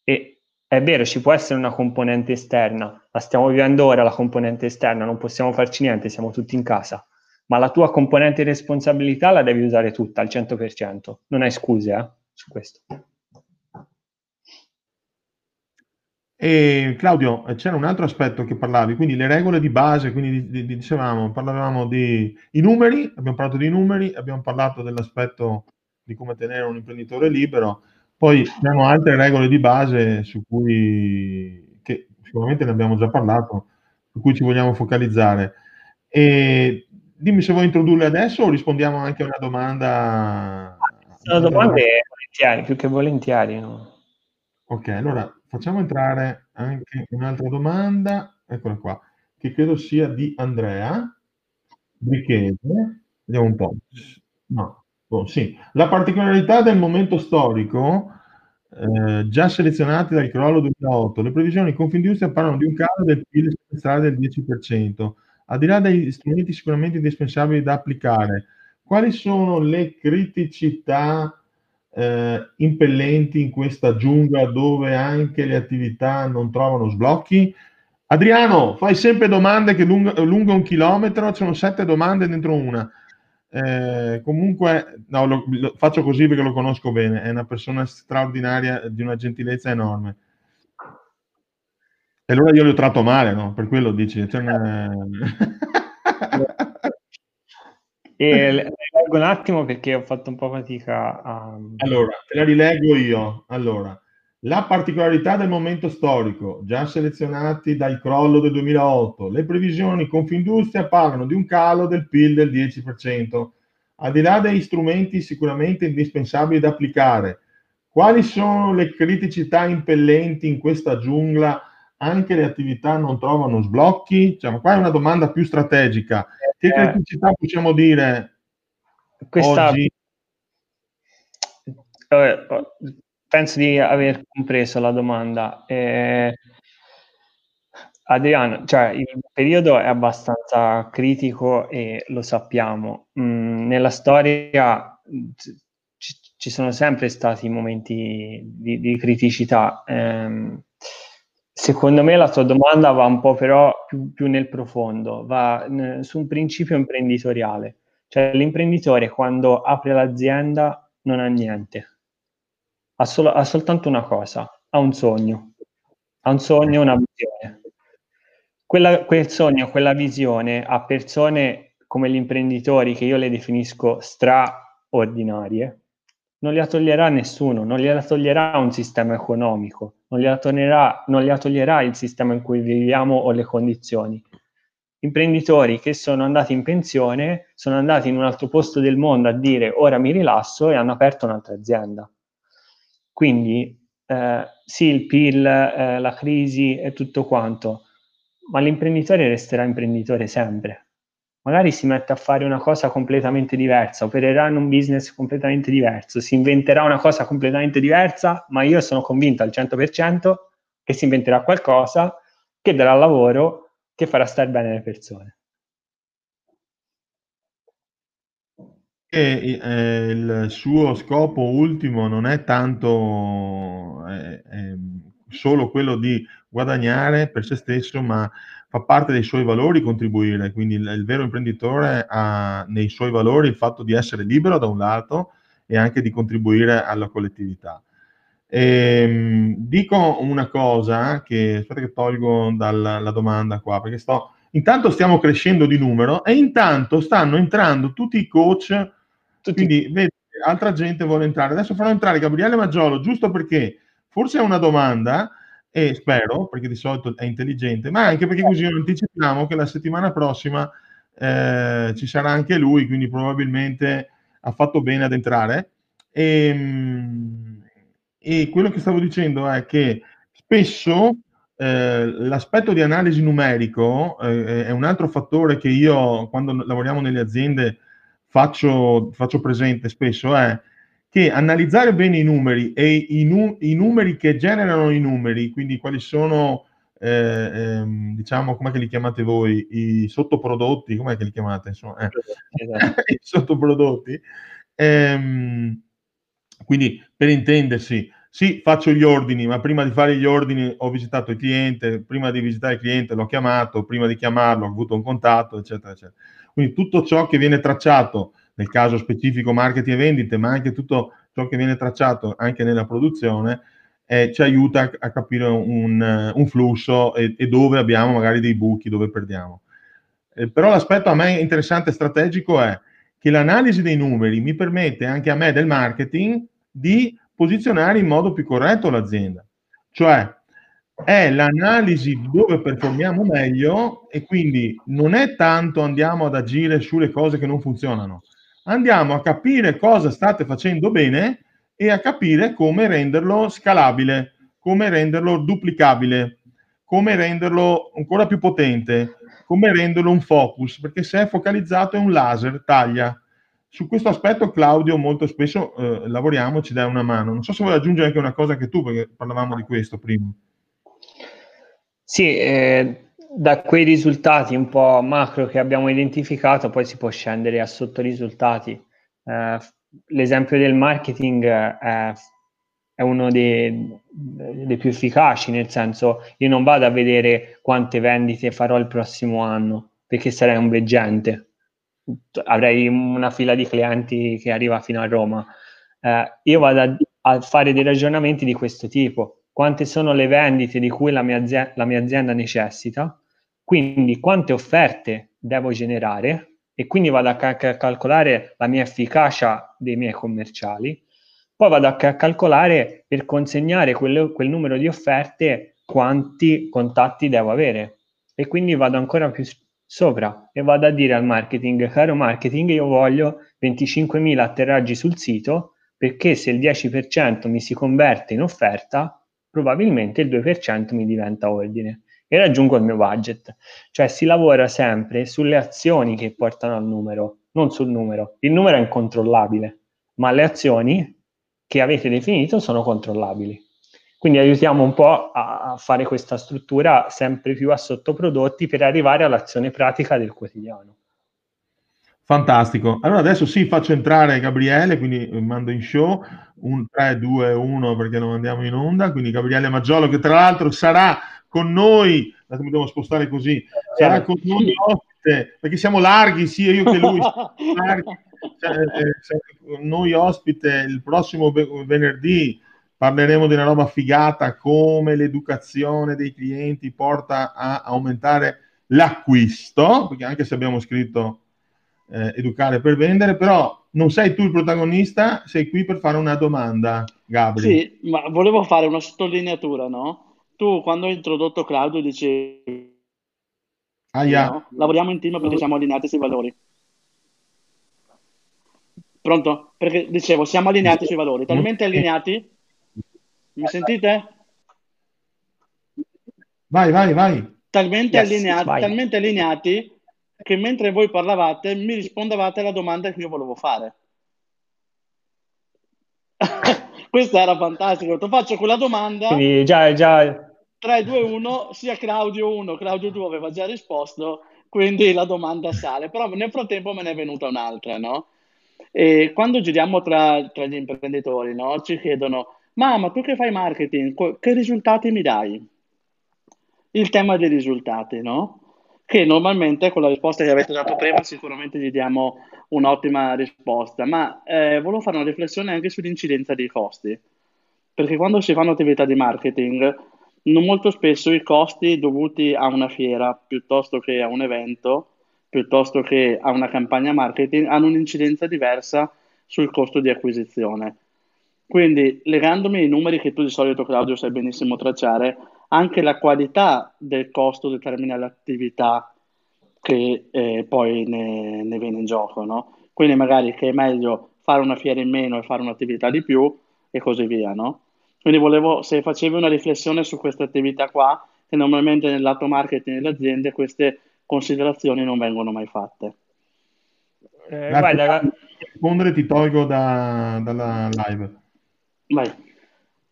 E è vero, ci può essere una componente esterna, la stiamo vivendo ora la componente esterna, non possiamo farci niente, siamo tutti in casa, ma la tua componente di responsabilità la devi usare tutta al 100%, non hai scuse eh, su questo. E Claudio, c'era un altro aspetto che parlavi, quindi le regole di base, quindi di, di, dicevamo, parlavamo di i numeri, abbiamo parlato di numeri, abbiamo parlato dell'aspetto di come tenere un imprenditore libero, poi abbiamo altre regole di base su cui, che sicuramente ne abbiamo già parlato, su cui ci vogliamo focalizzare. E dimmi se vuoi introdurle adesso o rispondiamo anche a una domanda. Sono domande volentieri, più che volentieri. No? Ok, allora facciamo entrare anche un'altra domanda, eccola qua, che credo sia di Andrea Brichese. Vediamo un po'. No, oh, sì. La particolarità del momento storico, eh, già selezionati dal crollo 2008, le previsioni Confindustria parlano di un calo del PIL semestrale del 10%. Al di là degli strumenti sicuramente indispensabili da applicare, quali sono le criticità eh, impellenti in questa giungla dove anche le attività non trovano sblocchi? Adriano, fai sempre domande che lungo, lungo un chilometro, ci sono sette domande dentro una. Eh, comunque, no, lo, lo, faccio così perché lo conosco bene, è una persona straordinaria, di una gentilezza enorme. E allora io li ho tratto male, no? Per quello dici. Cioè, E leggo un attimo perché ho fatto un po' fatica a... Allora, te la rileggo io. Allora, la particolarità del momento storico, già selezionati dal crollo del 2008, le previsioni Confindustria parlano di un calo del PIL del 10%. Al di là degli strumenti sicuramente indispensabili da applicare, quali sono le criticità impellenti in questa giungla? Anche le attività non trovano sblocchi? Cioè, qua è una domanda più strategica. Che eh, criticità possiamo dire questa... oggi? Eh, penso di aver compreso la domanda. Eh, Adriano, cioè il periodo è abbastanza critico e lo sappiamo. Mm, nella storia ci, ci, sono sempre stati momenti di, di criticità. Eh, Secondo me la tua domanda va un po' però più, più nel profondo, va n- su un principio imprenditoriale. Cioè l'imprenditore quando apre l'azienda non ha niente, ha, solo, ha soltanto una cosa, ha un sogno, ha un sogno, una visione. Quella, quel sogno, quella visione a persone come gli imprenditori, che io le definisco straordinarie, non gliela toglierà nessuno, non gliela toglierà un sistema economico, non gliela, toglierà, non gliela toglierà il sistema in cui viviamo o le condizioni. Imprenditori che sono andati in pensione, sono andati in un altro posto del mondo a dire ora mi rilasso e hanno aperto un'altra azienda. Quindi eh, sì, il PIL, eh, la crisi e tutto quanto, ma l'imprenditore resterà imprenditore sempre magari si mette a fare una cosa completamente diversa, opererà in un business completamente diverso, si inventerà una cosa completamente diversa, ma io sono convinto al 100% che si inventerà qualcosa che darà lavoro, che farà stare bene le persone. E, eh, il suo scopo ultimo non è tanto eh, eh, solo quello di guadagnare per se stesso, ma fa parte dei suoi valori contribuire, quindi il, il, vero imprenditore ha nei suoi valori il fatto di essere libero da un lato e anche di contribuire alla collettività. E, ehm, dico una cosa che aspetta che tolgo dalla domanda qua, perché sto intanto stiamo crescendo di numero e intanto stanno entrando tutti i coach, tutti. quindi vedi, altra gente vuole entrare. Adesso farò entrare Gabriele Maggiolo, giusto perché forse è una domanda e spero, perché di solito è intelligente, ma anche perché così anticipiamo che la settimana prossima eh, ci sarà anche lui, quindi probabilmente ha fatto bene ad entrare. E, ehm, e quello che stavo dicendo è che spesso eh, l'aspetto di analisi numerico eh, è un altro fattore che io, quando lavoriamo nelle aziende, faccio, faccio presente spesso, è che analizzare bene i numeri e i, nu- i numeri che generano i numeri, quindi quali sono, eh, ehm, diciamo, come li chiamate voi, i sottoprodotti, come li chiamate? Insomma, eh. esatto. i sottoprodotti. Ehm, quindi, per intendersi, sì, faccio gli ordini, ma prima di fare gli ordini ho visitato il cliente, prima di visitare il cliente l'ho chiamato, prima di chiamarlo ho avuto un contatto, eccetera, eccetera. Quindi tutto ciò che viene tracciato nel caso specifico marketing e vendite, ma anche tutto ciò che viene tracciato anche nella produzione, eh, ci aiuta a, a capire un, un flusso e, e, dove abbiamo magari dei buchi, dove perdiamo. Eh, però l'aspetto a me interessante e strategico è che l'analisi dei numeri mi permette anche a me del marketing di posizionare in modo più corretto l'azienda. Cioè, è l'analisi dove performiamo meglio e quindi non è tanto andiamo ad agire sulle cose che non funzionano, andiamo a capire cosa state facendo bene e a capire come renderlo scalabile, come renderlo duplicabile, come renderlo ancora più potente, come renderlo un focus, perché se è focalizzato è un laser, taglia. Su questo aspetto Claudio molto spesso eh, lavoriamo, ci dai una mano. Non so se vuoi aggiungere anche una cosa che tu, perché parlavamo di questo prima. Sì, eh, da quei risultati un po' macro che abbiamo identificato, poi si può scendere a sottorisultati. Eh, l'esempio del marketing è, è uno dei, dei, più efficaci, nel senso io non vado a vedere quante vendite farò il prossimo anno, perché sarei un veggente. Avrei una fila di clienti che arriva fino a Roma. Eh, io vado a, a fare dei ragionamenti di questo tipo. Quante sono le vendite di cui la mia, azienda, la mia azienda necessita? Quindi quante offerte devo generare? E quindi vado a, cal- a calcolare la mia efficacia dei miei commerciali, poi vado a cal- calcolare per consegnare quel, quel numero di offerte quanti contatti devo avere. E quindi vado ancora più sopra e vado a dire al marketing, caro marketing, io voglio 25.000 atterraggi sul sito perché se il 10% mi si converte in offerta, probabilmente il 2% mi diventa ordine e raggiungo il mio budget. Cioè si lavora sempre sulle azioni che portano al numero, non sul numero. Il numero è incontrollabile, ma le azioni che avete definito sono controllabili. Quindi aiutiamo un po' a, fare questa struttura sempre più a sottoprodotti per arrivare all'azione pratica del quotidiano. Fantastico. Allora adesso sì, faccio entrare Gabriele, quindi mando in show un 3, 2, 1 perché non andiamo in onda. Quindi Gabriele Maggiolo che tra l'altro sarà con noi, devo spostare così, sarà con noi ospite, perché siamo larghi sia io che lui, eh, noi ospite il prossimo venerdì parleremo di una roba figata come l'educazione dei clienti porta a aumentare l'acquisto, perché anche se abbiamo scritto eh, educare per vendere, però non sei tu il protagonista, sei qui per fare una domanda, Gabri. Sì, ma volevo fare una sottolineatura, no? Tu quando hai introdotto Claudio dicevi ah, yeah. no? lavoriamo in team perché siamo allineati sui valori. Pronto? Perché dicevo, siamo allineati sui valori, talmente allineati. Mi sentite? Vai, vai, vai. Talmente, yes, allineati, vai. talmente allineati che mentre voi parlavate mi rispondevate alla domanda che io volevo fare. Questo era fantastico. Ti faccio quella domanda. Quindi già, già... 3, 2, 1, sia Claudio 1, Claudio 2 aveva già risposto, quindi la domanda sale. Però nel frattempo me ne è venuta un'altra, no? E quando giriamo tra, tra gli imprenditori, no? Ci chiedono, ma, ma tu che fai marketing, che risultati mi dai? Il tema dei risultati, no? Che normalmente con la risposta che avete dato prima sicuramente gli diamo un'ottima risposta, ma eh, volevo fare una riflessione anche sull'incidenza dei costi, perché quando si fanno attività di marketing, non molto spesso i costi dovuti a una fiera, piuttosto che a un evento, piuttosto che a una campagna marketing, hanno un'incidenza diversa sul costo di acquisizione. Quindi, legandomi ai numeri che tu di solito, Claudio, sai benissimo tracciare, anche la qualità del costo determina l'attività che eh, poi ne, ne, viene in gioco, no? Quindi magari che è meglio fare una fiera in meno e fare un'attività di più e così via, no? Quindi volevo, se facevi una riflessione su queste attività qua, che normalmente nel lato marketing delle aziende queste considerazioni non vengono mai fatte. Eh, guarda, rispondere ti tolgo da, dalla live. Vai.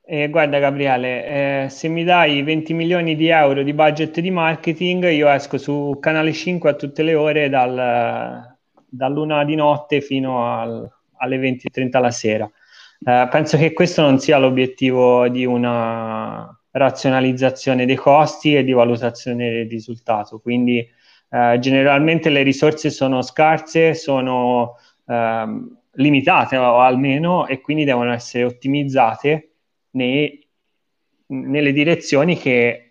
Eh, guarda Gabriele, eh, se mi dai 20 milioni di euro di budget di marketing, io esco su Canale 5 a tutte le ore dal, dall'una di notte fino al, alle 20.30 la sera. Eh, penso che questo non sia l'obiettivo di una razionalizzazione dei costi e di valutazione del risultato. Quindi eh, generalmente le risorse sono scarse, sono ehm, limitate o almeno e quindi devono essere ottimizzate nei, nelle direzioni che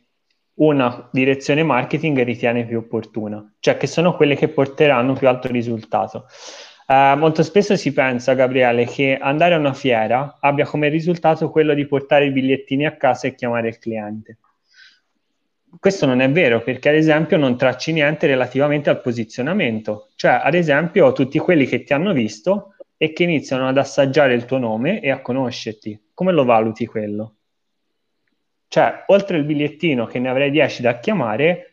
una direzione marketing ritiene più opportuna, cioè che sono quelle che porteranno più alto risultato. Uh, molto spesso si pensa, Gabriele, che andare a una fiera abbia come risultato quello di portare i bigliettini a casa e chiamare il cliente. Questo non è vero perché, ad esempio, non tracci niente relativamente al posizionamento. Cioè, ad esempio, tutti quelli che ti hanno visto e che iniziano ad assaggiare il tuo nome e a conoscerti. Come lo valuti quello? Cioè, oltre il bigliettino che ne avrei 10 da chiamare,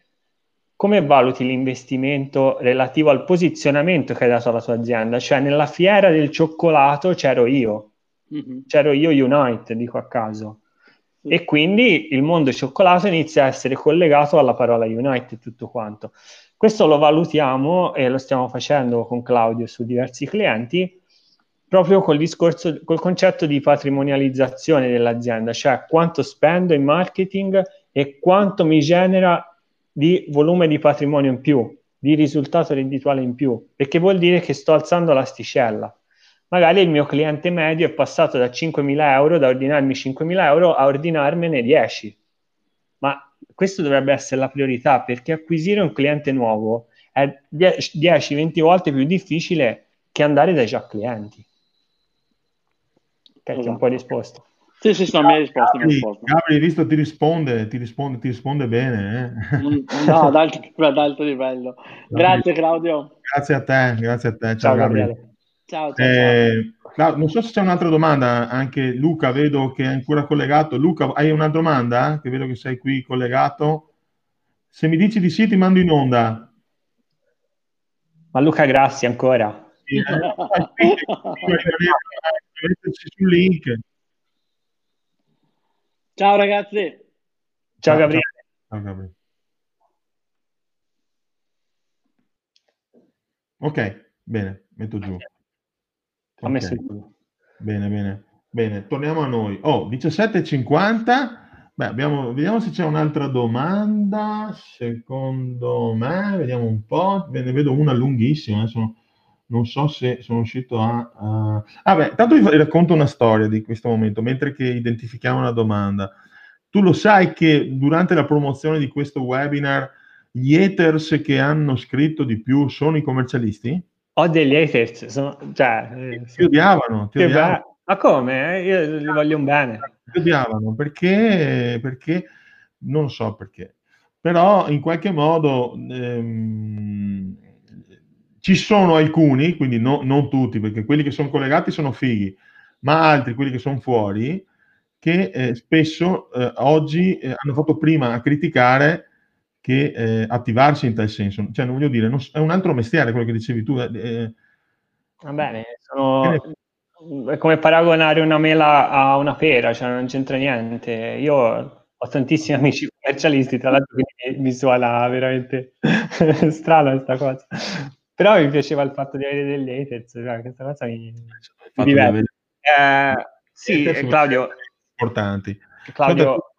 come valuti l'investimento relativo al posizionamento che hai dato alla tua azienda? Cioè, nella fiera del cioccolato c'ero io, mm-hmm. c'ero io Unite, dico a caso. E quindi il mondo cioccolato inizia a essere collegato alla parola Unite e tutto quanto. Questo lo valutiamo e lo stiamo facendo con Claudio su diversi clienti proprio col discorso, col concetto di patrimonializzazione dell'azienda, cioè quanto spendo in marketing e quanto mi genera di volume di patrimonio in più, di risultato reddituale in più, perché vuol dire che sto alzando l'asticella. Magari il mio cliente medio è passato da 5.000 euro, da ordinarmi 5.000 euro, a ordinarmene 10. Ma questo dovrebbe essere la priorità, perché acquisire un cliente nuovo è 10-20 volte più difficile che andare dai già clienti. Ok, ti ho un po' risposto. Sì, sì, sono mie risposte. Gabri, Gabri, visto ti risponde, ti risponde, ti risponde bene. Eh? Mm, no, ad alto, ad alto livello. Grazie Claudio. Grazie a te, grazie a te. Ciao, ciao Gabriele. Ciao, ciao, eh, ciao. Non so se c'è un'altra domanda, anche Luca vedo che è ancora collegato. Luca, hai una domanda? Che vedo che sei qui collegato. Se mi dici di sì ti mando in onda. Ma Luca, grazie ancora. Sì, eh, sul link. Ciao ragazzi. Ciao, ciao Gabriele. Ciao, Gabriele. Ok, bene, metto giù. Ho messo giù. Bene, bene, bene. Torniamo a noi. Oh, 17.50. Beh, abbiamo, vediamo se c'è un'altra domanda. Secondo me, vediamo un po'. Ve ne vedo una lunghissima. Eh, sono non so se sono riuscito a... a... Ah beh, tanto vi racconto una storia di questo momento, mentre che identifichiamo una domanda. Tu lo sai che durante la promozione di questo webinar gli haters che hanno scritto di più sono i commercialisti? Ho degli haters, sono, cioè, eh, ti odiavano, ti odiavano. Ma come? Io li voglio un bene. Ti odiavano perché, perché non so perché, però in qualche modo ehm, ci sono alcuni, quindi no, non tutti, perché quelli che sono collegati sono fighi, ma altri, quelli che sono fuori, che eh, spesso eh, oggi eh, hanno fatto prima a criticare che eh, attivarsi in tal senso. Cioè, non voglio dire, non, è un altro mestiere quello che dicevi tu. Eh, eh. Va bene, sono... è come paragonare una mela a una pera, cioè non c'entra niente. Io ho tantissimi amici commercialisti, tra l'altro, quindi mi suona veramente strana questa cosa. Però mi piaceva il fatto di avere degli haters, cioè, questa cosa mi, mi diverte. Eh, sì, Claudio. Importanti. Claudio,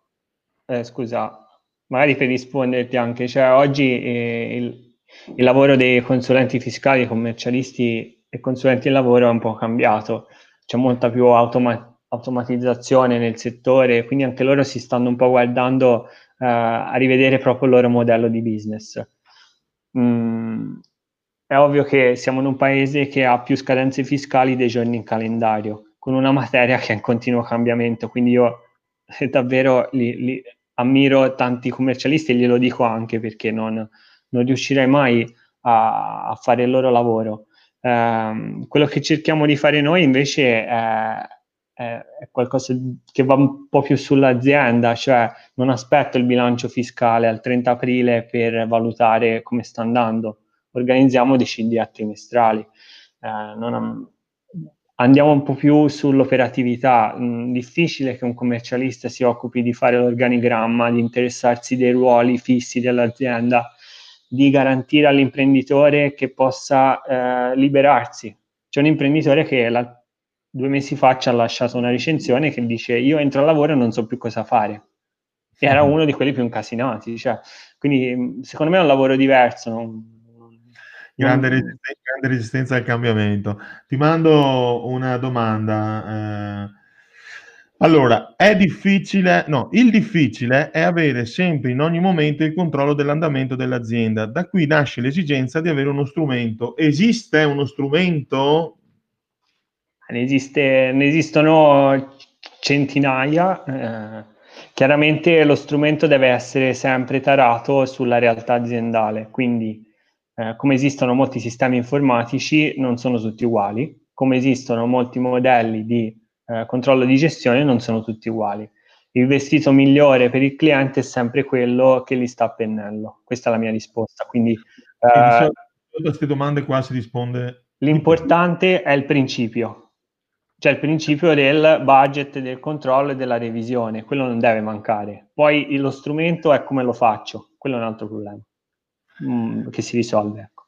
eh, scusa, magari per risponderti anche, cioè oggi eh, il, il, lavoro dei consulenti fiscali, commercialisti e consulenti del lavoro è un po' cambiato, c'è molta più automa- automatizzazione nel settore, quindi anche loro si stanno un po' guardando eh, a rivedere proprio il loro modello di business. Mm, è ovvio che siamo in un paese che ha più scadenze fiscali dei giorni in calendario, con una materia che è in continuo cambiamento, quindi io davvero li, li ammiro tanti commercialisti e glielo dico anche perché non, non riuscirei mai a, a, fare il loro lavoro. Eh, quello che cerchiamo di fare noi invece è, è, qualcosa che va un po' più sull'azienda, cioè non aspetto il bilancio fiscale al 30 aprile per valutare come sta andando, organizziamo dei CDA trimestrali. Eh, non, andiamo un po' più sull'operatività. Mm, difficile che un commercialista si occupi di fare l'organigramma, di interessarsi dei ruoli fissi dell'azienda, di garantire all'imprenditore che possa eh, liberarsi. C'è un imprenditore che la, due mesi fa ci ha lasciato una recensione che dice io entro al lavoro e non so più cosa fare. E era uno di quelli più incasinati. Cioè, quindi mm, secondo me è un lavoro diverso. Non, Grande resistenza, grande resistenza, al cambiamento. Ti mando una domanda. Eh, allora, è difficile, no, il difficile è avere sempre in ogni momento il controllo dell'andamento dell'azienda. Da qui nasce l'esigenza di avere uno strumento. Esiste uno strumento? Ne, esiste, ne esistono centinaia. Eh, chiaramente lo strumento deve essere sempre tarato sulla realtà aziendale, quindi eh, come esistono molti sistemi informatici, non sono tutti uguali, come esistono molti modelli di eh, controllo di gestione, non sono tutti uguali. Il vestito migliore per il cliente è sempre quello che gli sta a pennello. Questa è la mia risposta. Quindi, eh, queste domande qua si risponde. L'importante è il principio, cioè il principio del budget, del controllo e della revisione, quello non deve mancare. Poi lo strumento è come lo faccio, quello è un altro problema mh, mm, che si risolve. Ecco.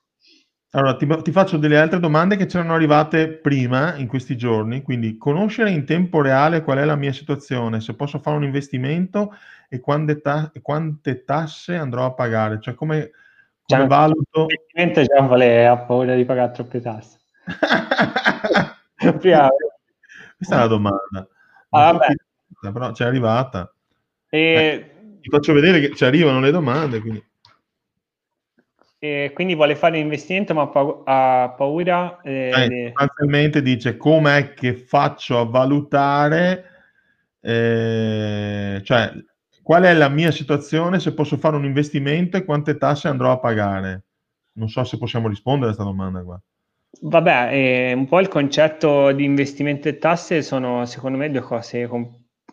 Allora, ti, ti, faccio delle altre domande che c'erano arrivate prima in questi giorni, quindi conoscere in tempo reale qual è la mia situazione, se posso fare un investimento e quante, ta- quante tasse andrò a pagare, cioè come, come cioè, valuto... L'investimento già vale, ha paura di pagare troppe tasse. Questa è la domanda. Ah, vabbè. Però c'è arrivata. E... Eh, ti faccio vedere che ci arrivano le domande, quindi... E quindi vuole fare investimento ma ha paura. Eh, eh, sostanzialmente dice com'è che faccio a valutare, eh, cioè qual è la mia situazione, se posso fare un investimento e quante tasse andrò a pagare. Non so se possiamo rispondere a questa domanda qua. Vabbè, eh, un po' il concetto di investimento e tasse sono secondo me due cose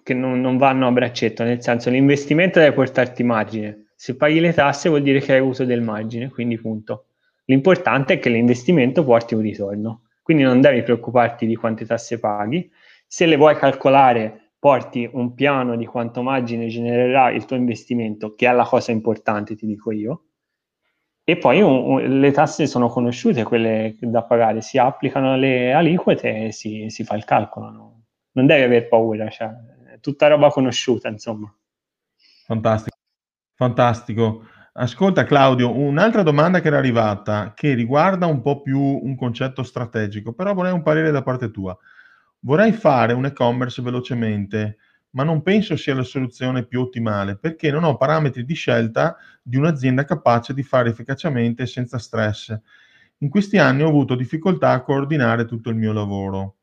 che non, non vanno a braccetto, nel senso l'investimento deve portarti margine se paghi le tasse vuol dire che hai avuto del margine, quindi punto. L'importante è che l'investimento porti un ritorno, quindi non devi preoccuparti di quante tasse paghi. Se le vuoi calcolare, porti un piano di quanto margine genererà il tuo investimento, che è la cosa importante, ti dico io. E poi un, le tasse sono conosciute, quelle da pagare, si applicano le aliquote e si, si fa il calcolo. No? Non devi aver paura, cioè, è tutta roba conosciuta, insomma. Fantastico. Fantastico. Ascolta Claudio, un'altra domanda che era arrivata che riguarda un po' più un concetto strategico, però vorrei un parere da parte tua. Vorrei fare un e-commerce velocemente, ma non penso sia la soluzione più ottimale perché non ho parametri di scelta di un'azienda capace di fare efficacemente e senza stress. In questi anni ho avuto difficoltà a coordinare tutto il mio lavoro.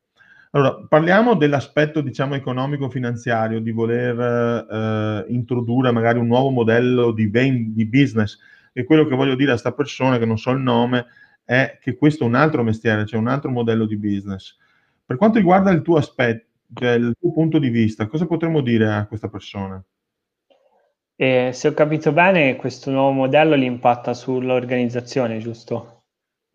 Allora, parliamo dell'aspetto, diciamo, economico-finanziario, di voler eh, introdurre magari un nuovo modello di, ven- di business. E quello che voglio dire a questa persona, che non so il nome, è che questo è un altro mestiere, cioè un altro modello di business. Per quanto riguarda il tuo aspetto, cioè il tuo punto di vista, cosa potremmo dire a questa persona? Eh, se ho capito bene, questo nuovo modello li impatta sull'organizzazione, giusto?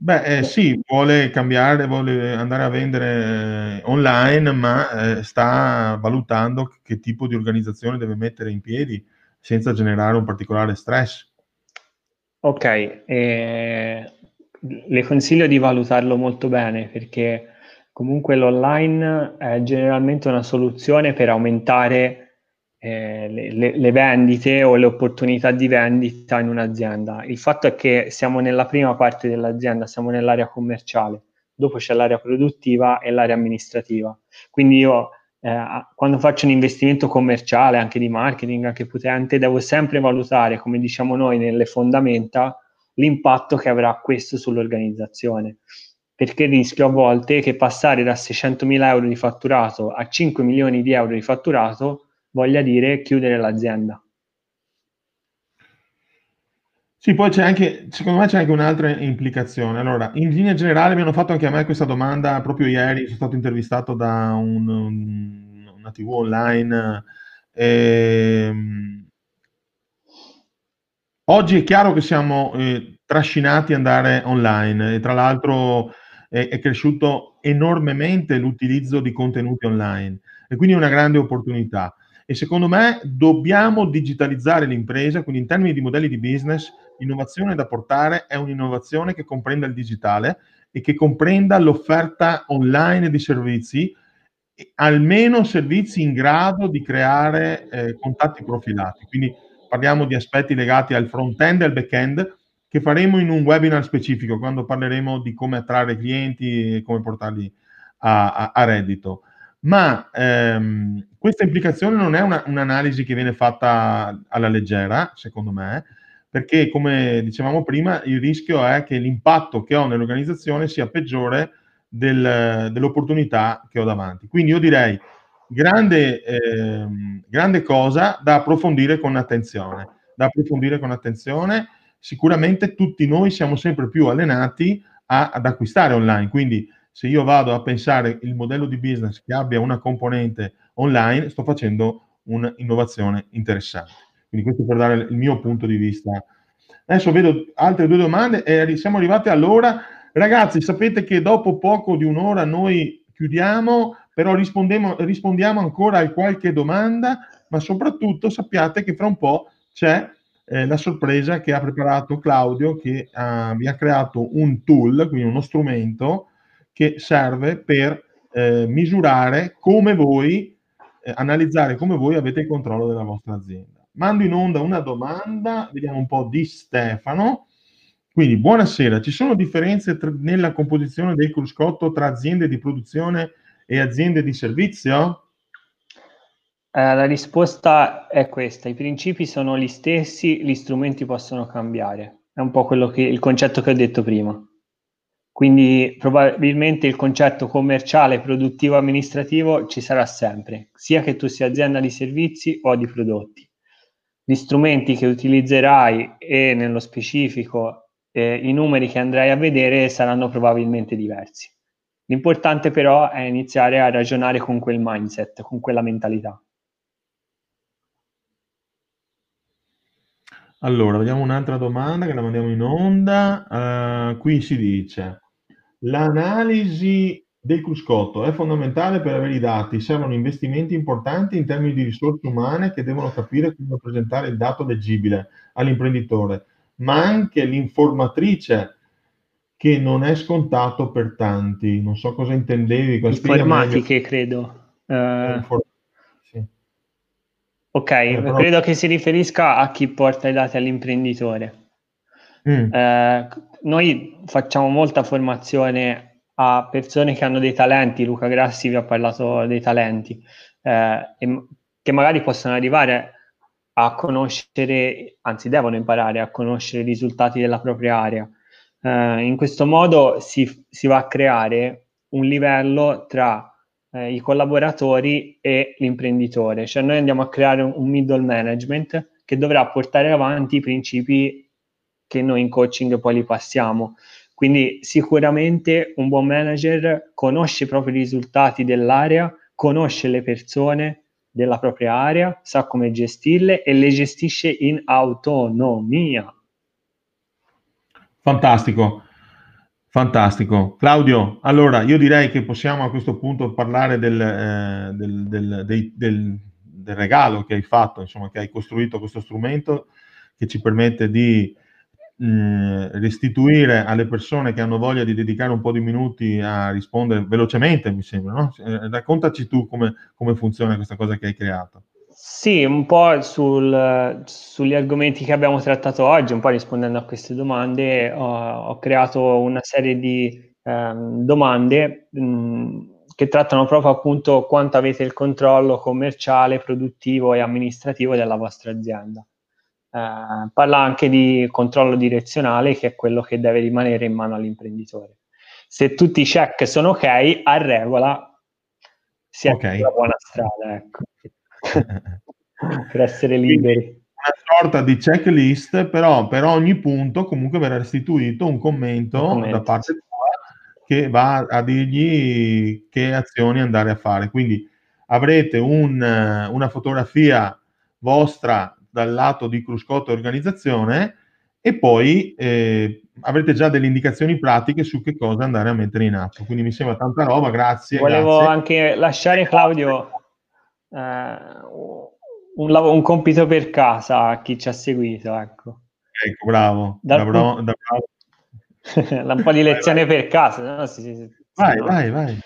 Beh, eh, sì, vuole cambiare, vuole andare a vendere eh, online, ma eh, sta valutando che tipo di organizzazione deve mettere in piedi senza generare un particolare stress. Ok, eh, le consiglio di valutarlo molto bene perché comunque l'online è generalmente una soluzione per aumentare eh, le, le, vendite o le opportunità di vendita in un'azienda. Il fatto è che siamo nella prima parte dell'azienda, siamo nell'area commerciale, dopo c'è l'area produttiva e l'area amministrativa. Quindi io eh, quando faccio un investimento commerciale, anche di marketing, anche potente, devo sempre valutare, come diciamo noi nelle fondamenta, l'impatto che avrà questo sull'organizzazione. Perché rischio a volte che passare da 600.000 euro di fatturato a 5 milioni di euro di fatturato voglia dire chiudere l'azienda. Sì, poi c'è anche, secondo me c'è anche un'altra implicazione. Allora, in linea generale mi hanno fatto anche a me questa domanda proprio ieri, sono stato intervistato da un, un, una TV online. Ehm, oggi è chiaro che siamo eh, trascinati ad andare online e tra l'altro è, è cresciuto enormemente l'utilizzo di contenuti online e quindi è una grande opportunità. E secondo me dobbiamo digitalizzare l'impresa, quindi in termini di modelli di business L'innovazione da portare è un'innovazione che comprenda il digitale e che comprenda l'offerta online di servizi, almeno servizi in grado di creare eh, contatti profilati. Quindi parliamo di aspetti legati al front-end e al back-end che faremo in un webinar specifico quando parleremo di come attrarre clienti e come portarli a, a, a reddito. Ma ehm, questa implicazione non è una, un'analisi che viene fatta alla leggera, secondo me, perché come dicevamo prima il rischio è che l'impatto che ho nell'organizzazione sia peggiore del, dell'opportunità che ho davanti. Quindi io direi grande, eh, grande cosa da approfondire con attenzione, da approfondire con attenzione. Sicuramente tutti noi siamo sempre più allenati a, ad acquistare online, quindi se io vado a pensare il modello di business che abbia una componente online, sto facendo un'innovazione interessante. Quindi questo per dare il mio punto di vista. Adesso vedo altre due domande e siamo arrivati all'ora. Ragazzi, sapete che dopo poco di un'ora noi chiudiamo, però rispondiamo, ancora a qualche domanda, ma soprattutto sappiate che fra un po' c'è eh, la sorpresa che ha preparato Claudio, che uh, vi ha creato un tool, quindi uno strumento che serve per eh, misurare come voi, eh, analizzare come voi avete il controllo della vostra azienda. Mando in onda una domanda, vediamo un po' di Stefano. Quindi, buonasera, ci sono differenze tra, nella composizione del cruscotto tra aziende di produzione e aziende di servizio? Eh, la risposta è questa, i principi sono gli stessi, gli strumenti possono cambiare. È un po' quello che, il concetto che ho detto prima. Quindi probabilmente il concetto commerciale, produttivo, amministrativo ci sarà sempre, sia che tu sia azienda di servizi o di prodotti gli strumenti che utilizzerai e nello specifico eh, i numeri che andrai a vedere saranno probabilmente diversi. L'importante però è iniziare a ragionare con quel mindset, con quella mentalità. Allora, vediamo un'altra domanda che la mandiamo in onda. Uh, qui si dice, l'analisi del cruscotto è fondamentale per avere i dati, servono investimenti importanti in termini di risorse umane che devono capire come presentare il dato leggibile all'imprenditore, ma anche l'informatrice che non è scontato per tanti. Non so cosa intendevi. Informatiche, credo. Uh. Ok, eh, credo che si riferisca a chi porta i dati all'imprenditore. Mm. Uh, noi facciamo molta formazione a persone che hanno dei talenti, Luca Grassi vi ha parlato dei talenti, eh, che magari possono arrivare a conoscere, anzi devono imparare a conoscere i risultati della propria area. Eh, in questo modo si, si, va a creare un livello tra eh, i collaboratori e l'imprenditore, cioè noi andiamo a creare un, un middle management che dovrà portare avanti i principi che noi in coaching poi li passiamo. Quindi sicuramente un buon manager conosce i risultati dell'area, conosce le persone della propria area, sa come gestirle e le gestisce in autonomia. Fantastico. Fantastico. Claudio, allora io direi che possiamo a questo punto parlare del, eh, del, del, dei, del, regalo che hai fatto, insomma, che hai costruito questo strumento che ci permette di restituire alle persone che hanno voglia di dedicare un po' di minuti a rispondere velocemente, mi sembra, no? Eh, raccontaci tu come, come funziona questa cosa che hai creato. Sì, un po' sul, sugli argomenti che abbiamo trattato oggi, un po' rispondendo a queste domande, ho, ho creato una serie di um, domande mh, che trattano proprio appunto quanto avete il controllo commerciale, produttivo e amministrativo della vostra azienda. Eh, parla anche di controllo direzionale, che è quello che deve rimanere in mano all'imprenditore. Se tutti i check sono ok, a regola siete okay. sulla buona strada, ecco. per essere liberi. Una sorta di checklist, però per ogni punto comunque verrà restituito un commento, un commento. da parte tua che va a dirgli che azioni andare a fare. Quindi avrete un, una fotografia vostra dal lato di cruscotto e organizzazione e poi eh, avrete già delle indicazioni pratiche su che cosa andare a mettere in atto. Quindi mi sembra tanta roba, grazie. Volevo grazie. anche lasciare Claudio eh, un, un, compito per casa a chi ci ha seguito. Ecco, ecco bravo. Da, bro, da bravo. un po' di lezione vai, per casa. No? Sì, sì, sì, vai, no. vai, vai.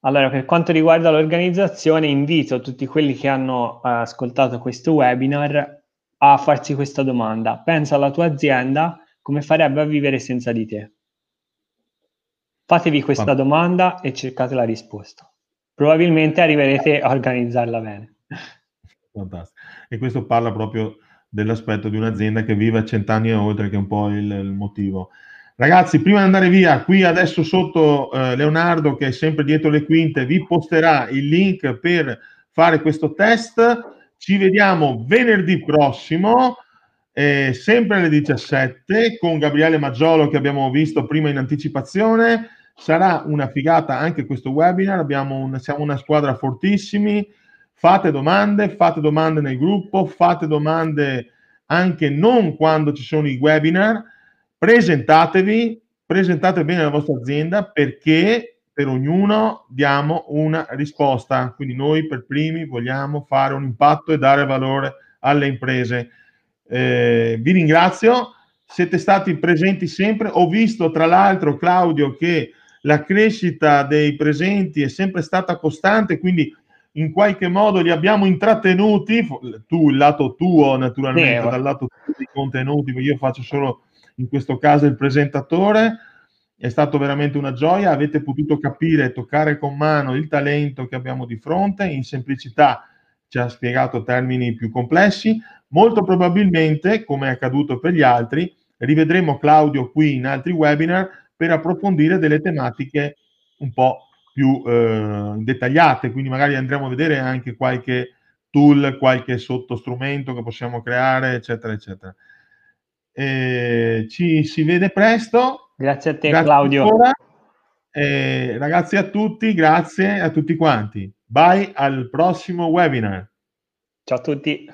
Allora, per quanto riguarda l'organizzazione, invito tutti quelli che hanno uh, ascoltato questo webinar a farsi questa domanda. Pensa alla tua azienda come farebbe a vivere senza di te. Fatevi questa domanda e cercate la risposta. Probabilmente arriverete a organizzarla bene. Fantastico. E questo parla proprio dell'aspetto di un'azienda che vive cent'anni e oltre, che è un po' il, il motivo. Ragazzi, prima di andare via, qui adesso sotto eh, Leonardo, che è sempre dietro le quinte, vi posterà il link per fare questo test ci vediamo venerdì prossimo, eh, sempre alle 17, con Gabriele Maggiolo che abbiamo visto prima in anticipazione. Sarà una figata anche questo webinar. Un, siamo una squadra fortissimi. Fate domande, fate domande nel gruppo, fate domande anche non quando ci sono i webinar. Presentatevi, presentate bene la vostra azienda perché per ognuno diamo una risposta. Quindi noi per primi vogliamo fare un impatto e dare valore alle imprese. Eh, vi ringrazio, siete stati presenti sempre. Ho visto tra l'altro, Claudio, che la crescita dei presenti è sempre stata costante, quindi in qualche modo li abbiamo intrattenuti, tu, il lato tuo naturalmente, sì, dal lato dei contenuti, io faccio solo in questo caso il presentatore. È stato veramente una gioia, avete potuto capire e toccare con mano il talento che abbiamo di fronte, in semplicità ci ha spiegato termini più complessi, molto probabilmente, come è accaduto per gli altri, rivedremo Claudio qui in altri webinar per approfondire delle tematiche un po' più eh, dettagliate, quindi magari andremo a vedere anche qualche tool, qualche sottostrumento che possiamo creare, eccetera, eccetera. E ci si vede presto Grazie a te grazie Claudio. Eh, ragazzi a tutti, grazie a tutti quanti. Bye al prossimo webinar. Ciao a tutti.